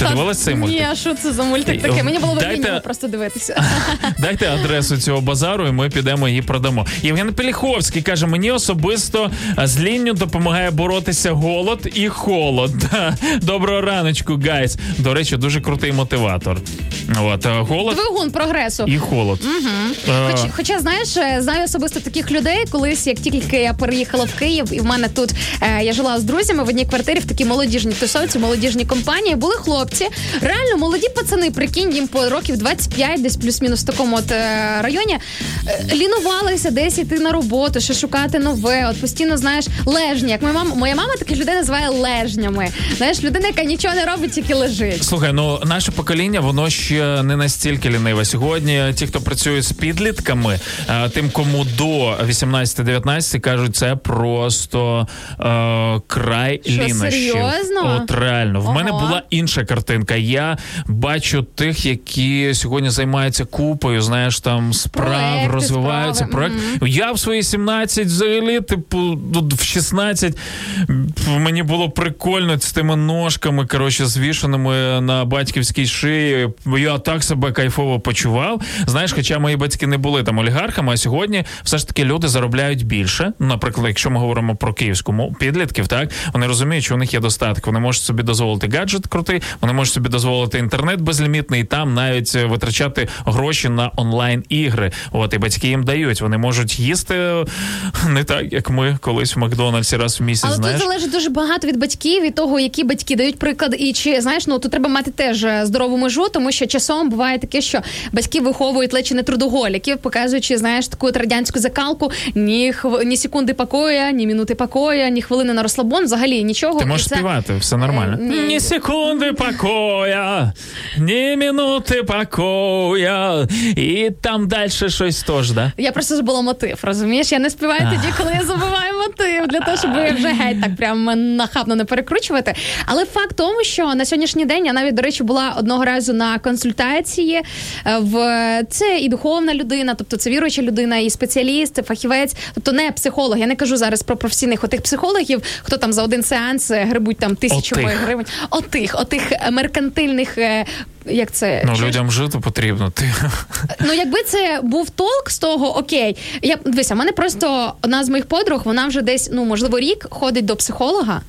Ти дивилась цей мультик?
Ні, а що це за мультик такий? Мені було лінь просто дивитися.
Дайте адресу цього базару, і ми підемо її продамо. Євген Пеліховський каже: мені особисто а, з лінню допомагає боротися голод і холод. Доброго раночку, guys. До речі, дуже крутий мотиватор. От а, голод
Двигун прогресу.
і холод. Е,
Хоч, хоча, знаєш, е, знаю особисто таких людей, колись як тільки я переїхала в Київ, і в мене тут е, я жила з друзями в одній квартирі в такій молодіжній тусовці, молодіжній компанії. Були хлопці, реально молоді пацани, прикинь, їм по років 25, десь плюс-мінус в такому от е, районі. Е, лінувалися десь йти на роботу, ще шукати нове. От постійно знаєш, лежні. Як моя мама, моя мама таких людей називає лежнями. Знаєш, людина, яка нічого не робить, тільки лежить.
Слухай, ну наше покоління, воно ще не настільки ліниве. Сьогодні ті, хто працює з підлітками, е, тим, кому до 18-19, кажуть, це просто е, край
Що,
лінощів.
серйозно?
От реально. В
Ого.
мене була інша картинка. Я бачу тих, які сьогодні займаються купою, знаєш, там справ,
Проекти,
розвиваються.
справи,
Проект. Я в свої 17 взагалі, типу, ну, в 16 мені було прикольно з тими ножками, коротше, звішеними на батьківській шиї. Я так себе кайфово почував. Знаєш, хоча мої батьки не були там олігархами, а сьогодні все ж таки люди заробляють більше. Наприклад, якщо ми говоримо про київську підлітків, так вони розуміють, що у них є достаток. Вони можуть собі дозволити гаджет крутий, вони можуть собі дозволити інтернет безлімітний, і там навіть е, витрачати гроші на онлайн ігри. От і батьки їм дають. Вони можуть їсти не так, як ми колись в Макдональдсі раз в місяць.
Але
знаєш.
тут залежить дуже багато від батьків, від того, які батьки дають приклад, і чи знаєш, ну тут треба мати теж е, здорову межу, тому що часом буває таке, що батьки виховують ледь чи не трудоголіків, показуючи, знаєш, таку радянську закалку, ні хв... ні секунди покоя, ні минути покоя, ні хвилини на розслабон, взагалі нічого.
Ти
І
можеш
це-
співати, все нормально.
Е, ні.
Ні секунди покоя, ні минути покоя. І там далі щось теж, да?
Я просто забула мотив, розумієш? Я не співаю тоді, коли я забуваю мотив, для того, щоб вже геть так прям нахабно не перекручувати. Але факт тому, що на сьогоднішній день я навіть, до речі, була одного разу на консультації е, в це і духовна людина, тобто це віруюча людина, і спеціаліст, це фахівець, тобто не психолог. Я не кажу зараз про професійних отих психологів, хто там за один сеанс е, грибуть там тисячами гривень. Отих, отих меркантильних. Як це
Ну, людям жити потрібно. Ти
Ну, якби це був толк з того, окей. Я дивися, в мене просто одна з моїх подруг, вона вже десь, ну можливо, рік ходить до психолога,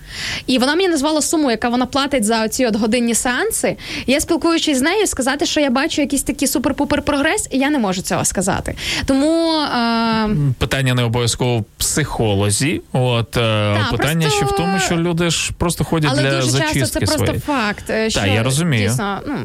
і вона мені назвала суму, яка вона платить за ці от годинні сеанси. Я спілкуючись з нею, сказати, що я бачу якийсь такий супер-пупер прогрес, і я не можу цього сказати. Тому е,
питання не обов'язково в психолозі. От е, питання
просто-
ще в тому, що люди ж просто ходять
але
для
дуже
зачистки
часто це просто факт. Що
я розумію.
Дійсно, ну,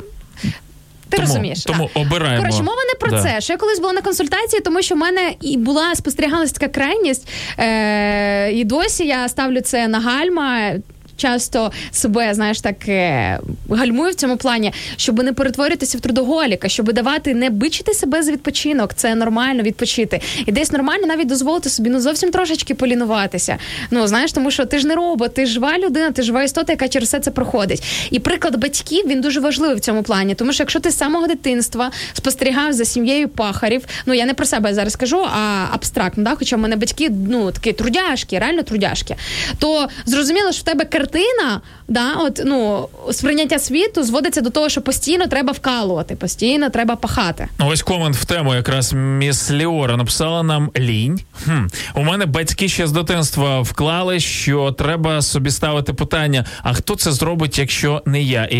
ти
Тому-
розумієш.
тому
так.
обираємо.
Коротше, мова не про
Да.
це. Що я колись була на консультації, тому що в мене і була спостерігалась така крайність, е, і досі я ставлю це на гальма. Часто себе, знаєш, так е, гальмую в цьому плані, щоб не перетворитися в трудоголіка, щоб давати не бичити себе за відпочинок. Це нормально відпочити. І десь нормально навіть дозволити собі ну зовсім трошечки полінуватися. Ну знаєш, тому що ти ж не робот, ти жива людина, ти жива істота, яка через все це проходить. І приклад батьків він дуже важливий в цьому плані, тому що якщо ти з самого дитинства спостерігав за сім'єю пахарів, ну я не про себе зараз кажу, а абстрактно, да? хоча в мене батьки ну такі трудяшки, реально трудяшки, то зрозуміло, що в тебе картина, да, от ну сприйняття світу зводиться до того, що постійно треба вкалувати, постійно треба пахати.
Ось комент в тему якраз міс Ліора написала нам лінь. Хм. У мене батьки ще з дитинства вклали, що треба собі ставити питання: а хто це зробить, якщо не я? І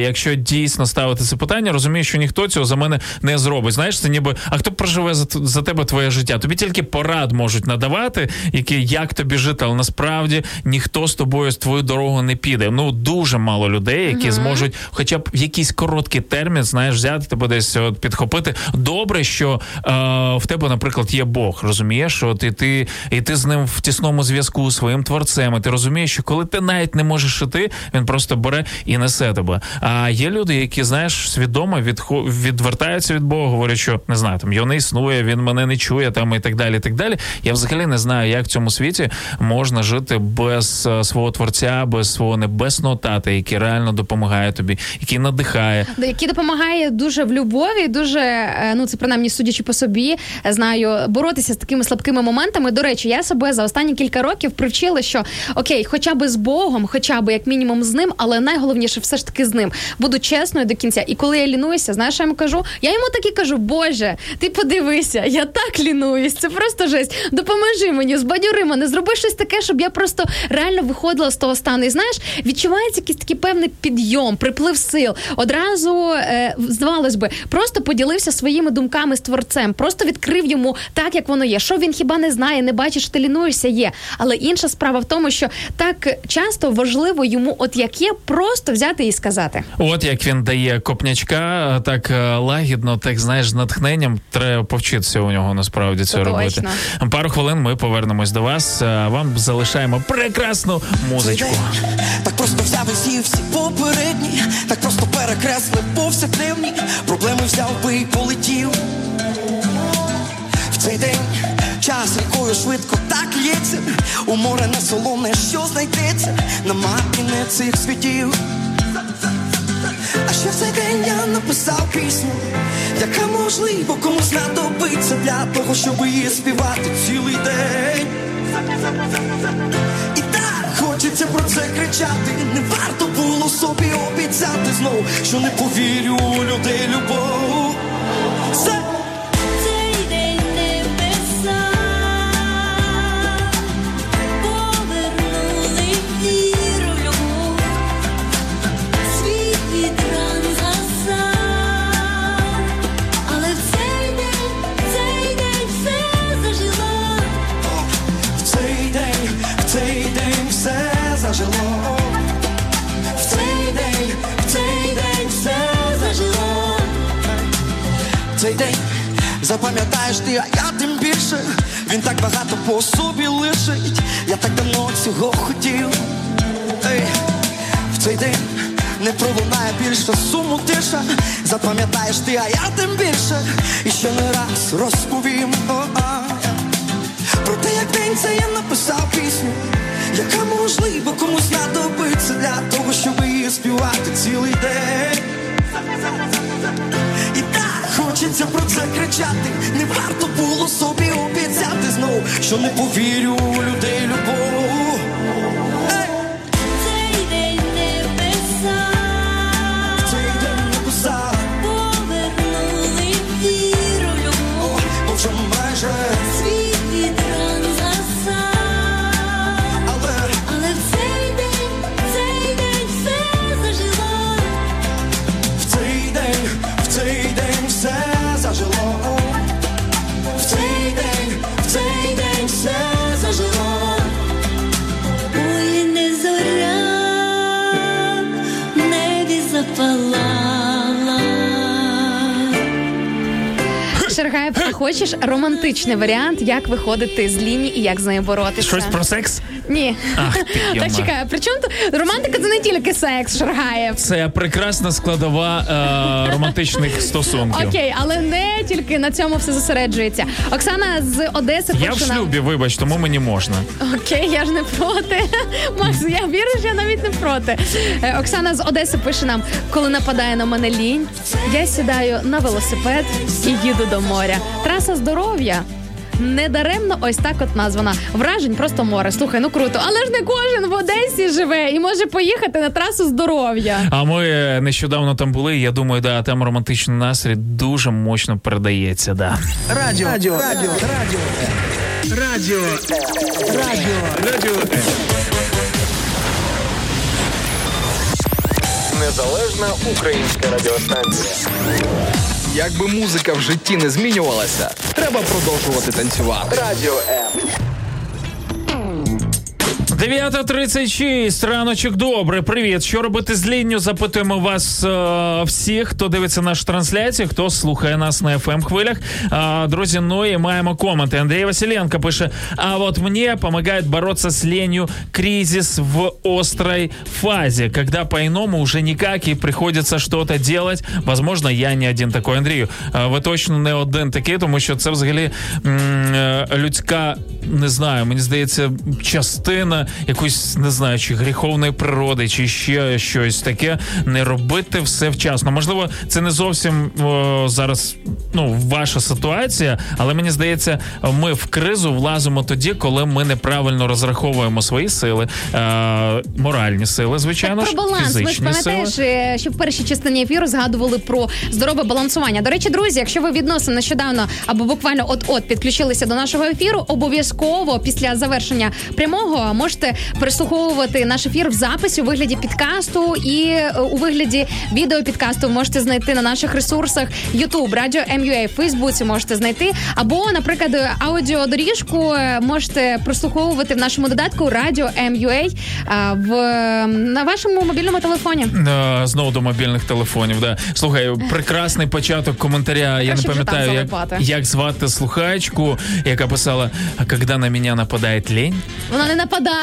якщо дійсно ставити це питання, розумію, що ніхто цього за мене не зробить. Знаєш, це ніби а хто проживе за, за тебе твоє життя? Тобі тільки порад можуть надавати, які як тобі жити, але насправді ніхто з тобою з твою дорогу не піде. Ну дуже мало людей, які зможуть, хоча б в якийсь короткий термін, знаєш, взяти тебе десь от підхопити. Добре, що е, в тебе, наприклад, є Бог, розумієш, от і ти, і ти з ним в тісному зв'язку своїм творцем. І ти розумієш, що коли ти навіть не можеш іти, він просто бере і несе тебе. А є люди, які знаєш, свідомо відхо- відвертаються від Бога, говорять, що не знаю, там його не існує, він мене не чує, там і так далі. І так далі. Я взагалі не знаю, як в цьому світі можна жити без е, свого творця, без свого небесного тата, який реально допомагає тобі, який надихає.
Який допомагає дуже в любові, дуже е, ну це принаймні судячи по собі, знаю, боротися з такими слабкими моментами. До речі, я себе за останні кілька років привчила, що окей, хоча би з Богом, хоча б як мінімум з ним, але найголовніше все ж таки з ним. Буду чесною до кінця. І коли я лінуюся, знаєш, я йому кажу? Я йому так і кажу: Боже, ти подивися, я так лінуюсь. Це просто жесть. Допоможи мені, збадьори мене, зроби щось таке, щоб я просто реально виходила з того стану. І знаєш, відчувається якийсь такий певний підйом, приплив сил. Одразу е, здавалось би, просто поділився своїми думками з творцем, просто відкрив йому так, як воно є. Що він хіба не знає, не бачиш, ти лінуєшся, є. Але інша справа в тому, що так часто важливо йому, от як є, просто взяти і сказати.
От як він дає копнячка, так е, лагідно, так знаєш, з натхненням треба повчитися у нього насправді це робити. Пару хвилин ми повернемось до вас. Вам залишаємо прекрасну музичку.
Так просто взяв і з'їв всі попередні, так просто перекреслив повсякденні, проблеми взяв би і полетів. В цей день час рікою швидко так лється, у море не солоне, що знайдеться на мапі не цих світів. А ще в цей день я написав пісню, яка можливо комусь знадобиться для того, щоб її співати цілий день. Хочеться про це кричати. Не варто було собі обіцяти знов, що не повірю у людей любов. Це
цей день
запам'ятаєш ти, а я тим більше. Він так багато по собі лишить. Я так давно цього хотів. Ей, в цей день не пролунає більше суму тиша. Запам'ятаєш ти, а я тим більше. І ще не раз розповім. О-а. Про те, як день це я написав пісню, яка можливо комусь знадобиться для того, щоб її співати цілий день. Хочеться про це кричати. Не варто було собі обіцяти знов, що не повірю у людей любов.
Хочеш романтичний варіант, як виходити з лінії і як з нею боротися?
Щось про секс?
Ні.
Ах ти,
Так
йома.
чекай, при чому тут романтика це не тільки секс, Шергаєв.
Це прекрасна складова е, романтичних стосунків.
Окей, але не тільки на цьому все зосереджується. Оксана з Одеси
Я в шлюбі, вибач, тому мені можна.
Окей, я ж не проти. Макс, я віриш, я навіть не проти. Е, Оксана з Одеси пише нам: коли нападає на мене лінь, я сідаю на велосипед і їду до моря. Траса здоров'я. Недаремно ось так от названа. Вражень просто море. Слухай, ну круто. Але ж не кожен в Одесі живе і може поїхати на трасу здоров'я.
А ми е, нещодавно там були. Я думаю, да, там романтичний настрій дуже мощно передається. Да.
Радіо. Радіо. Радіо. Радіо. Радіо. Радіо. Радіо.
Незалежна українська радіостанція.
Якби музика в житті не змінювалася, треба продовжувати танцювати.
Радіо М.
9.36, раночок добре. Привіт. Що робити з лінню? Запитуємо вас е, всіх, хто дивиться нашу трансляцію, хто слухає нас на fm хвилях. Е, друзі, ну і маємо коменти. Андрій Василенко пише: а вот мне помогает бороться с ленью кризис в острой фазе, когда по-иному уже никак и приходится что-то делать. Возможно, я не один такой. Андрію, е, ви точно не один такий, тому що це взагалі м, е, людська, не знаю, мені здається, частина Якоїсь, не знаю, чи гріховної природи, чи ще щось таке. Не робити все вчасно. Можливо, це не зовсім о, зараз ну, ваша ситуація, але мені здається, ми в кризу влазимо тоді, коли ми неправильно розраховуємо свої сили, е, моральні сили, звичайно
Так, про баланс. Ви ж пам'ятаєш, е, що в першій частині ефіру згадували про здорове балансування. До речі, друзі, якщо ви відносно нещодавно або буквально от-от підключилися до нашого ефіру, обов'язково після завершення прямого можете переслуховувати наш ефір в записі у вигляді підкасту і е, у вигляді відеопідкасту можете знайти на наших ресурсах YouTube, Радіо MUA, Фейсбуці можете знайти. Або, наприклад, аудіодоріжку е, можете прослуховувати в нашому додатку Радіо MUA е, в на вашому мобільному телефоні.
Знову до мобільних телефонів. Да. Слухай, прекрасний початок коментаря. Я не пам'ятаю, як, як звати слухачку, яка писала: А коли на мене нападає лінь?
Вона не нападає.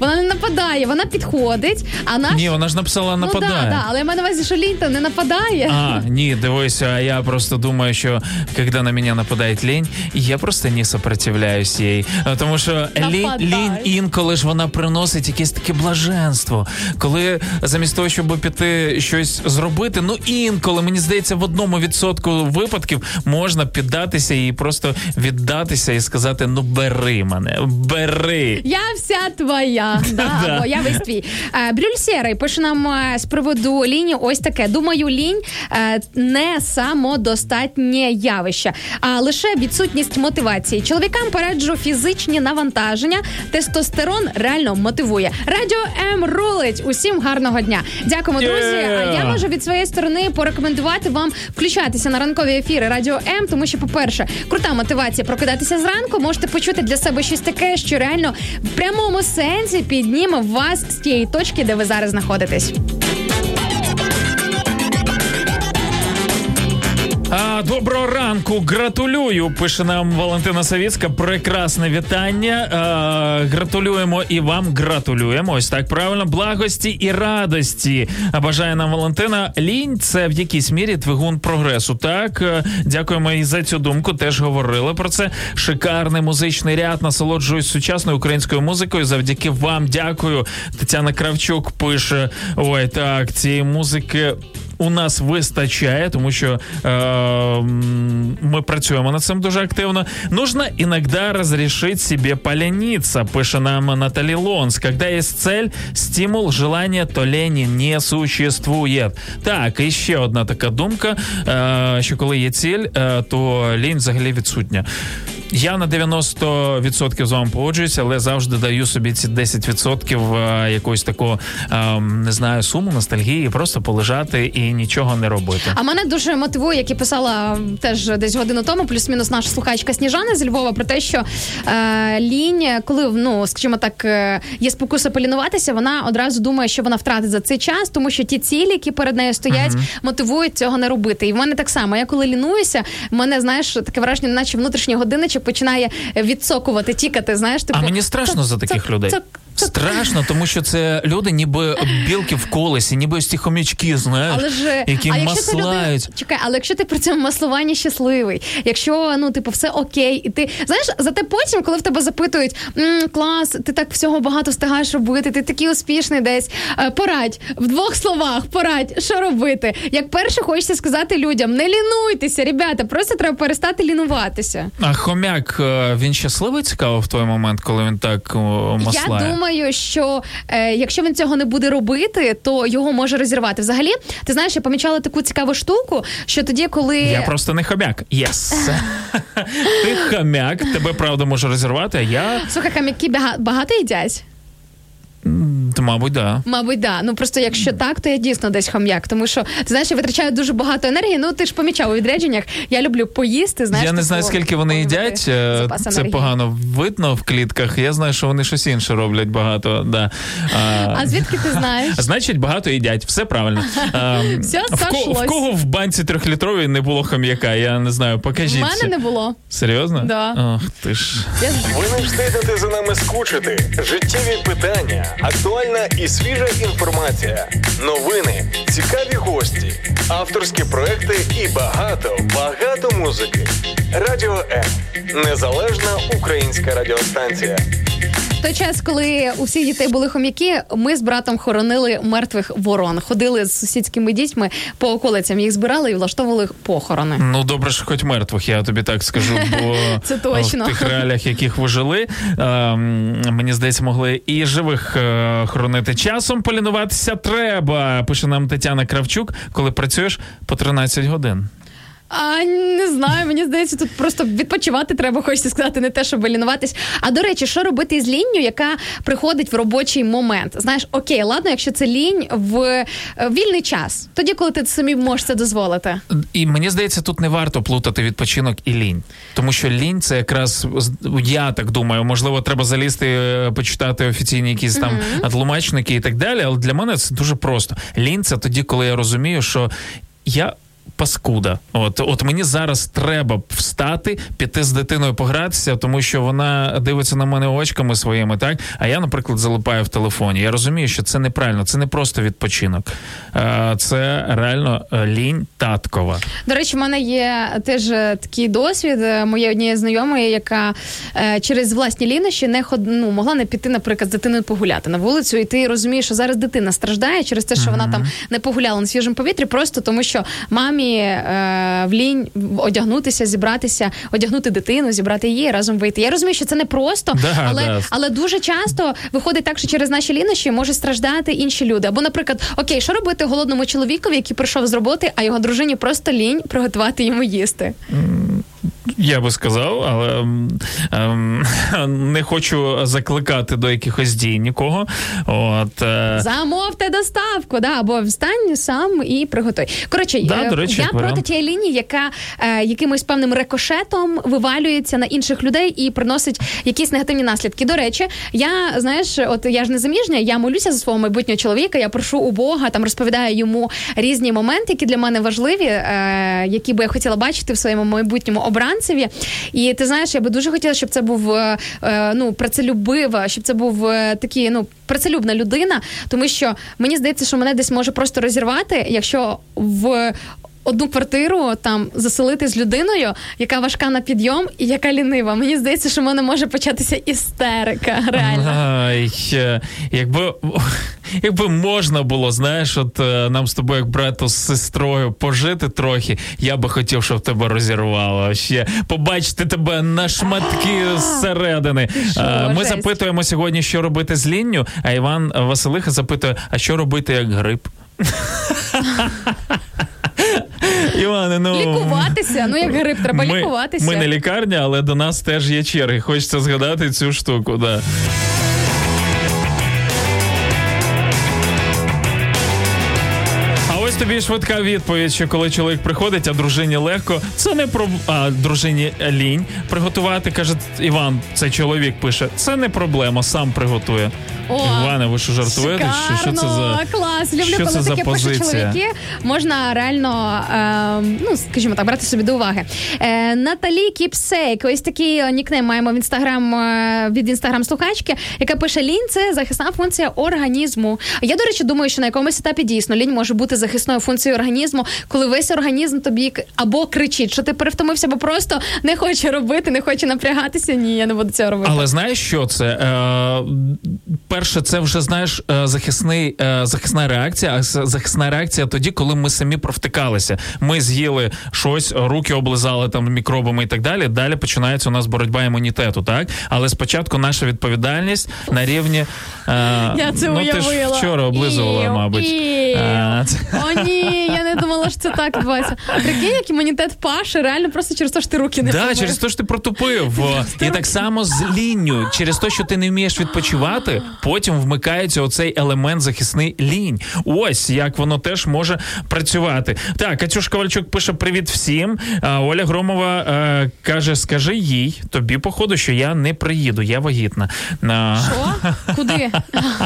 Вона не нападає, вона підходить. А наш
Ні, вона ж написала
ну
нападає.
да, да, але я маю на увазі, що лінь то не нападає.
А, ні, дивися, а я просто думаю, що коли на мене нападає лінь, я просто не сопротивляюсь їй. Тому що лінь, лінь інколи ж вона приносить якесь таке блаженство. Коли замість того, щоб піти щось зробити, ну інколи, мені здається, в одному відсотку випадків можна піддатися і просто віддатися і сказати: ну бери мене, бери.
Я вся твоя, да, або я весь твій. Е, Брюль Сєрий пише нам е, з приводу лінії ось таке. Думаю, лінь е, не самодостатнє явище, а лише відсутність мотивації. Чоловікам пораджу фізичні навантаження. Тестостерон реально мотивує. Радіо М рулить. Усім гарного дня. Дякуємо, друзі.
Yeah.
А я можу від своєї сторони порекомендувати вам включатися на ранкові ефіри Радіо М, тому що, по-перше, крута мотивація прокидатися зранку. Можете почути для себе щось таке, що реально в прямому сенсі підніме вас з тієї точки, де ви зараз знаходитесь.
А доброго ранку, гратулюю. Пише нам Валентина Савіцька. Прекрасне вітання. А, гратулюємо і вам гратулюємо. Ось так правильно. Благості і радості. А бажає нам Валентина. Лінь це в якійсь мірі двигун прогресу. Так, Е, дякуємо і за цю думку. Теж говорили про це. Шикарний музичний ряд. Насолоджуюсь сучасною українською музикою. Завдяки вам дякую. Тетяна Кравчук пише: ой, так, цієї музики у нас вистачає, тому що е, ми працюємо над цим дуже активно. Нужно иногда разрешить себе полениться, пише нам Наталі Лонс. Когда есть цель, стимул, желание, то лені не существує. Так, і ще одна така думка, е, що коли є ціль, е, то лінь взагалі відсутня. Я на 90% з вами погоджуюся, але завжди даю собі ці 10% е, якоїсь такого, е, не знаю, суму, ностальгії, просто полежати і нічого не робити.
А мене дуже мотивує, як і писала теж десь годину тому, плюс-мінус наша слухачка Сніжана з Львова, про те, що е, лінь, коли ну скажімо так, е, є спокуса полінуватися, вона одразу думає, що вона втратить за цей час, тому що ті цілі, які перед нею стоять,
Мгм.
мотивують цього не робити. І в мене так само. Я коли лінуюся, в мене знаєш таке враження, наче внутрішній годинничок починає відсокувати, тікати. Знаєш, типу,
А мені страшно за таких людей. Страшно, тому що це люди, ніби білки в колесі, ніби ось ті хомячки, знаєш,
Але ж
які
а
маслають.
людина, чекай, але якщо ти при цьому маслуванні щасливий, якщо ну типу все окей, і ти знаєш, зате потім, коли в тебе запитують «М, клас, ти так всього багато встигаєш робити, ти такий успішний десь. е, Порадь в двох словах, порадь, що робити. Як перше, хочеться сказати людям: не лінуйтеся, ребята, просто треба перестати лінуватися.
А хом'як, е, він щасливий цікаво в той момент, коли він так маслає?
Я думаю, що е, якщо він цього не буде робити, то його може розірвати. Взагалі, ти знаєш, я помічала таку цікаву штуку, що тоді, коли
Я просто не хом'як. Yes. Ти хом'як, тебе правда може розірвати, а я,
слухай, хом'яки багато їдять.
М, мабуть, да.
Мабуть, да. Ну просто якщо так, то я дійсно десь хом'як. Тому що ти знаєш, я витрачаю дуже багато енергії. Ну ти ж помічав у відрядженнях. Я люблю поїсти. Знаєш,
я не
типу,
знаю, скільки вони їдять. е, Це
енергії.
погано видно в клітках. Я знаю, що вони щось інше роблять багато. Да.
А звідки ти знаєш?
Значить, багато їдять, все правильно. А,
Все
в, ко- в кого в банці трьохлітровій не було хом'яка? Я не знаю, Покажіть.
У мене не було.
Серйозно?
Да.
Ох ти ж.
Ви не встигнете за нами скучити. Життєві питання, актуальна і свіжа інформація, новини, цікаві гості, авторські проекти і багато, багато музики. Радіо М. Незалежна українська радіостанція.
Той час, коли у всіх дітей були хом'яки, ми з братом хоронили мертвих ворон. Ходили з сусідськими дітьми по околицям, їх збирали і влаштовували похорони.
Ну, добре, що хоч мертвих, я тобі так скажу, бо
Це точно.
в тих реаліях, яких ви жили, ем, мені здається, могли і живих е, хоронити. Часом полінуватися треба, пише нам Тетяна Кравчук, коли працюєш по 13 годин.
А не знаю, мені здається, тут просто відпочивати треба, хочеться сказати, не те, щоб лінуватись. А до речі, що робити з лінню, яка приходить в робочий момент? Знаєш, окей, ладно, якщо це лінь в е, вільний час, тоді, коли ти самі можеш це дозволити.
І мені здається, тут не варто плутати відпочинок і лінь. Тому що лінь це якраз я так думаю, можливо, треба залізти, е, почитати офіційні якісь там тлумачники і так далі. Але для мене це дуже просто. Лінь це тоді, коли я розумію, що я. Паскуда, от от мені зараз треба встати, піти з дитиною погратися, тому що вона дивиться на мене очками своїми, так? А я, наприклад, залипаю в телефоні. Я розумію, що це неправильно, це не просто відпочинок, Е, це реально е, лінь таткова.
До речі, в мене є теж е, такий досвід моєї однієї знайомої, яка через власні лінощі не ход, ну, могла не піти, наприклад, з дитиною погуляти на вулицю, і ти розумієш, що зараз дитина страждає через те, що вона там не погуляла на свіжому повітрі, просто тому що мамі е, в лінь одягнутися, зібратися, одягнути дитину, зібрати її, разом вийти. Я розумію, що це не просто,
Да,
але,
да.
але дуже часто виходить так, що через наші лінощі можуть страждати інші люди. Або, наприклад, окей, що робити голодному чоловікові, який прийшов з роботи, а його дружині просто лінь приготувати йому їсти.
Я би сказав, але ем, ем, не хочу закликати до якихось дій нікого. От, е,
Замовте доставку, да, або встань сам і приготуй. Коротше,
Да,
е,
до речі,
я
як
проти
варіант.
тієї лінії, яка е, якимось певним рикошетом вивалюється на інших людей і приносить якісь негативні наслідки. До речі, я знаєш, от я ж не заміжня, я молюся за свого майбутнього чоловіка. Я прошу у Бога, там розповідаю йому різні моменти, які для мене важливі, е, які би я хотіла бачити в своєму майбутньому обранцеві. І ти знаєш, я би дуже хотіла, щоб це був е, е, ну працелюбива, щоб це був е, такий, ну працелюбна людина, тому що мені здається, що мене десь може просто розірвати, якщо в. Одну квартиру там заселити з людиною, яка важка на підйом і яка лінива. Мені здається, що в мене може початися істерика. Реально.
Ай, е, якби, якби можна було, знаєш, от е, нам з тобою, як брату з сестрою, пожити трохи, я би хотів, щоб тебе розірвало. Ще побачити тебе на шматки зсередини. Е, Ми запитуємо сьогодні, що робити з лінню, а Іван Василиха запитує, а що робити як грип? Іване, ну
Лікуватися. Ну як гриб, треба
ми,
лікуватися.
Ми не лікарня, але до нас теж є черги. Хочеться згадати цю штуку. Да. Тобі швидка відповідь, що коли чоловік приходить, а дружині легко, це не про а дружині лінь приготувати. каже Іван, це чоловік пише. Це не проблема, сам приготує.
О,
Іване, ви що жартуєте? Що, що це за
клас. Люблю,
що
коли
це
таке
позиція?
чоловіки. Можна реально, е, ну скажімо так, брати собі до уваги. Е, Наталі Кіпсейк, ось такий е, нікнейм маємо в інстаграм е, від інстаграм слухачки, яка пише: лінь це захисна функція організму. Я, до речі, думаю, що на якомусь етапі дійсно лінь може бути захисною функцією організму, коли весь організм тобі або кричить, що ти перевтомився, або просто не хоче робити, не хоче напрягатися. Ні, я не буду цього робити.
Але знаєш, що це? Е, перше, це вже знаєш е, захисний, е, захисна реакція. А захисна реакція тоді, коли ми самі провтикалися. Ми з'їли щось, руки облизали там мікробами і так далі. Далі починається у нас боротьба імунітету, так? Але спочатку наша відповідальність на рівні. Е,
Я це
ну, ти ж вчора облизувала, мабуть. це-
О, ні, я не думала, що це так відбувається. Прикинь, як імунітет паше, реально просто через те, що ти руки не
Да,
помив.
через те, що ти протупив. І так само з лінню. Через те, що ти не вмієш відпочивати, потім вмикається оцей елемент захисний лінь. Ось як воно теж може працювати. Так, Катюш Ковальчук пише привіт всім. А Оля Громова е, каже: скажи їй, тобі, походу, що я не приїду, я вагітна.
Що? Куди?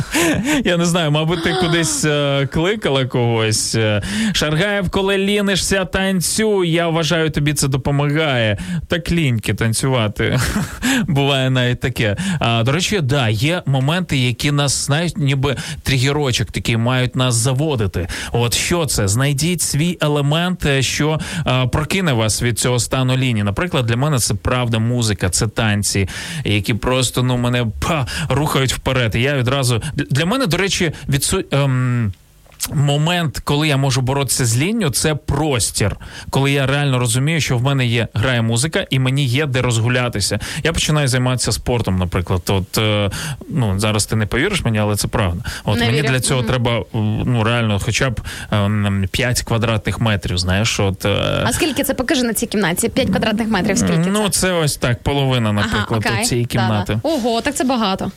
я не знаю, мабуть, ти кудись е, кликала когось. Е, Шаргаєв, коли лінишся, танцюй. Я вважаю, тобі це допомагає. Так ліньки танцювати. Буває навіть таке. А, до речі, да, є моменти, які нас знають, ніби тригерочок такий мають нас заводити. От що це? Знайдіть свій елемент, е, що е, прокине вас від цього стану лінії. Наприклад, для мене це правда музика, це танці, які просто ну мене па, рухають вперед. І я відразу для мене, до речі, відсу... ем, Момент, коли я можу боротися з лінню, це простір, коли я реально розумію, що в мене є грає музика, і мені є де розгулятися. Я починаю займатися спортом, наприклад. От е, ну зараз ти не повіриш мені, але це правда. От
Не
мені
вірю.
для цього
Мгм.
треба ну реально, хоча б ем, 5 квадратних метрів. Знаєш, от е,
А скільки це покажи на цій кімнаті? 5 квадратних метрів. Скільки
ну
це?
це ось так, половина, наприклад,
ага, окей.
цієї кімнати.
Да-да. Ого, так це багато.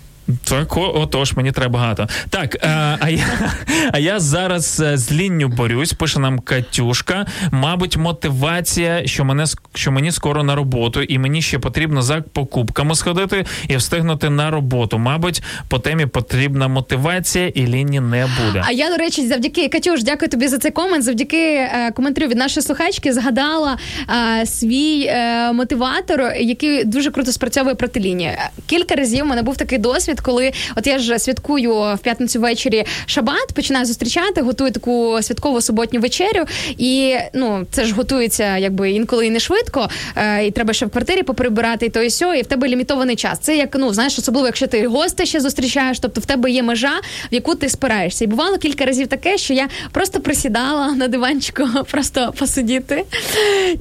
Так, отож, мені треба багато. Так, е, а, я, а я зараз е, з лінню борюсь, пише нам Катюшка. Мабуть, мотивація, що мене що мені скоро на роботу, і мені ще потрібно за покупками сходити і встигнути на роботу. Мабуть, по темі потрібна мотивація, і лінії не буде.
А я, до речі, завдяки Катюш, дякую тобі за цей комент. Завдяки е, коментарю від нашої слухачки згадала е, свій е, мотиватор, який дуже круто спрацьовує проти лінії. Кілька разів у мене був такий досвід, коли от я ж святкую в п'ятницю ввечері шабат, починаю зустрічати, готую таку святкову суботню вечерю. І ну це ж готується якби інколи і не швидко, е, і треба ще в квартирі поприбирати і то і сьо, і в тебе лімітований час. Це як ну знаєш, особливо, якщо ти гостей ще зустрічаєш, тобто в тебе є межа, в яку ти спираєшся. І бувало кілька разів таке, що я просто присідала на диванчику, просто посидіти.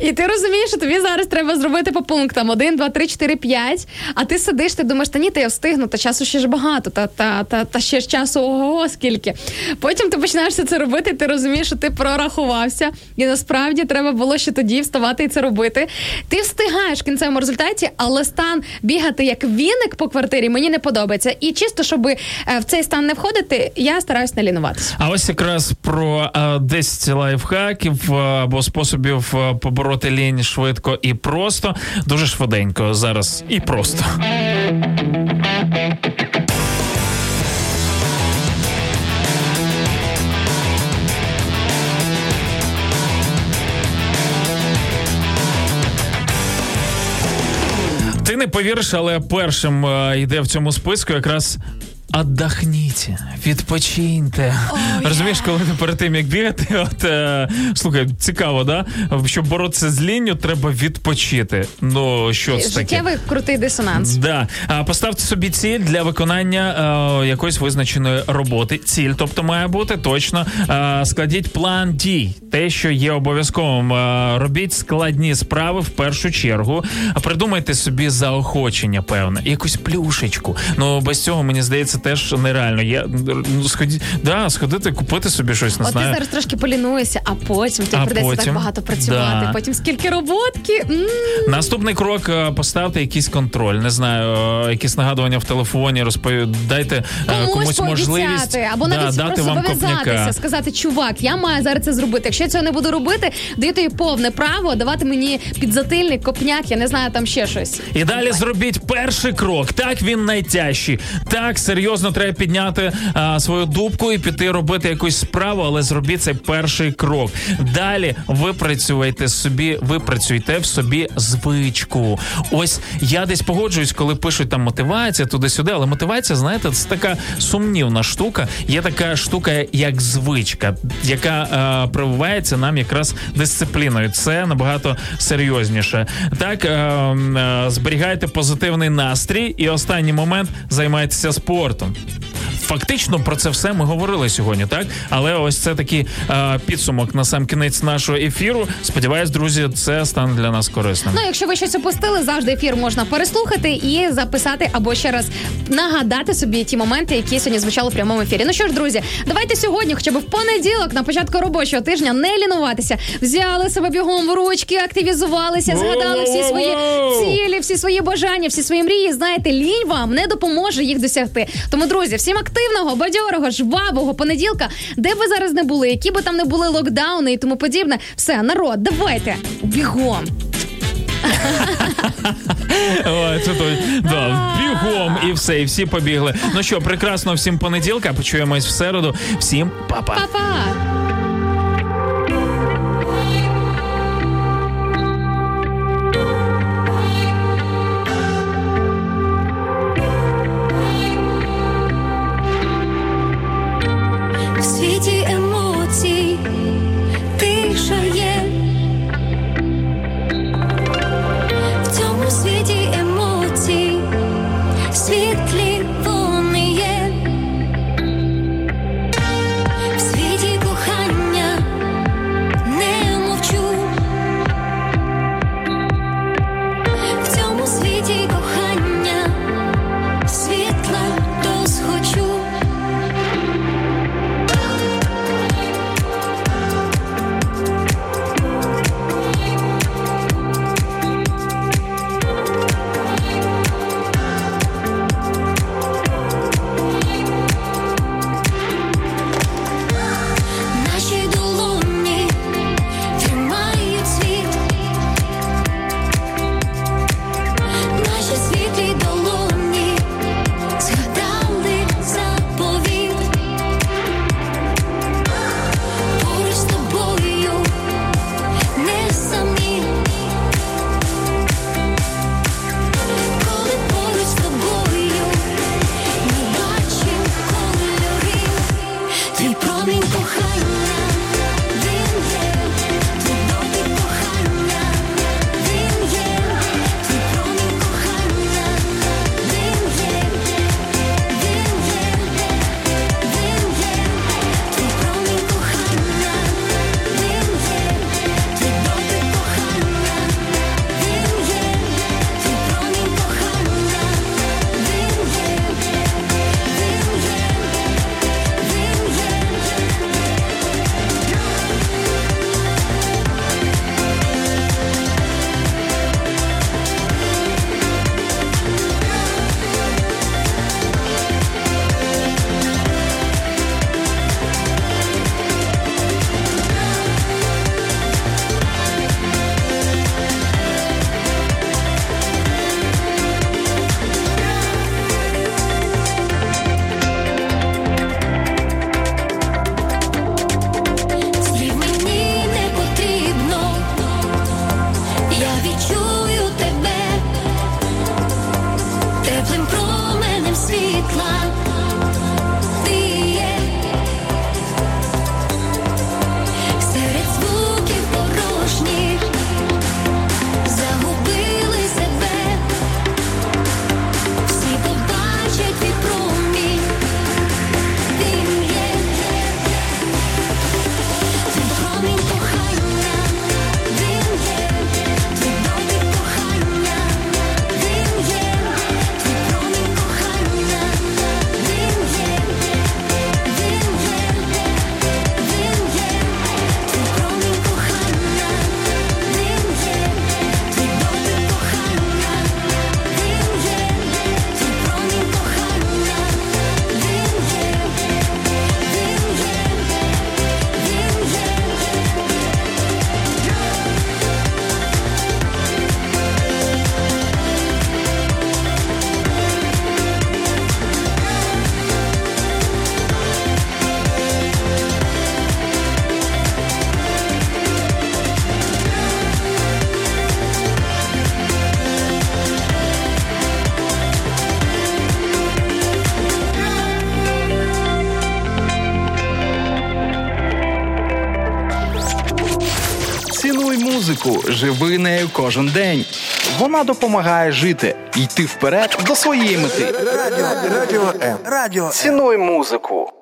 І ти розумієш, що тобі зараз треба зробити по пунктам: один, два, три, чотири, п'ять. А ти сидиш, ти думаєш, та ні, та я встигну, та час часу ще ж багато, та, та, та, та ще ж часу ого скільки. Потім ти починаєш це робити, ти розумієш, що ти прорахувався, і насправді треба було ще тоді вставати і це робити. Ти встигаєш в кінцевому результаті, але стан бігати як віник по квартирі мені не подобається. І чисто, щоб е, в цей стан не входити, я стараюсь не лінуватися.
А ось якраз про е, 10 лайфхаків е, або способів е, побороти лінь швидко і просто. Дуже швиденько зараз і просто. Не повіриш, але першим е, йде в цьому списку якраз. Отдохніть, відпочиньте. Розумієш, коли ти перед тим як бігати, от е, слухай, цікаво, да? Щоб боротися з лінню, треба відпочити. Ну що це таке?
Життєвий крутий дисонанс.
Да. А поставте собі ціль для виконання е, якоїсь визначеної роботи. Ціль, тобто має бути точно. Е, складіть план дій, те, що є обов'язковим. Е, робіть складні справи в першу чергу. Придумайте собі заохочення, певне, якусь плюшечку. Ну без цього мені здається теж нереально. Я ну, сході, да, сходити, купити собі щось, не
От ти зараз трошки полінуєшся, а потім тобі придеться
потім?
так багато працювати.
Да.
Потім скільки роботки. М.
Наступний крок е, поставте якийсь контроль. Не знаю, е, якісь нагадування в телефоні, розповідайте дайте е,
Комусь,
комусь можливість
або
да,
навіть
дати вам
зобов'язатися,
копняка.
сказати, чувак, я маю зараз це зробити. Якщо я цього не буду робити, даю тобі повне право давати мені підзатильник, копняк, я не знаю, там ще щось.
І далі зробіть перший крок. Так він найтяжчий. Так серйозно треба підняти а, свою дубку і піти робити якусь справу, але зробіть цей перший крок. Далі випрацюйте собі, випрацюйте в собі звичку. Ось я десь погоджуюсь, коли пишуть там мотивація туди-сюди, але мотивація, знаєте, це така сумнівна штука. Є така штука, як звичка, яка е, прививається нам якраз дисципліною. Це набагато серйозніше. Так, е, е, зберігайте позитивний настрій, і останній момент займайтеся спортом. Фактично про це все ми говорили сьогодні, так? Але ось це такий е, підсумок на сам кінець нашого ефіру. Сподіваюсь, друзі, це стане для нас корисним.
Ну, якщо ви щось опустили, завжди ефір можна переслухати і записати або ще раз нагадати собі ті моменти, які сьогодні звучали в прямому ефірі. Ну що ж, друзі, давайте сьогодні, хоча б в понеділок, на початку робочого тижня, не лінуватися. Взяли себе бігом в ручки, активізувалися, згадали всі свої цілі, всі свої бажання, всі свої мрії. Знаєте, лінь вам не допоможе їх досягти. Тому, друзі, всім активного, бадьорого, жвавого понеділка, де ви зараз не були, які би там не були локдауни і тому подібне. Все, народ, давайте бігом.
Ой, це той, да, бігом і все, і всі побігли. Ну що, прекрасно всім понеділка. Почуємось в середу. Всім па-па.
Па-па!
Живи нею кожен день. Вона допомагає жити, йти вперед до своєї мети.
Радіо, радіо. Радіо. Цінуй музику.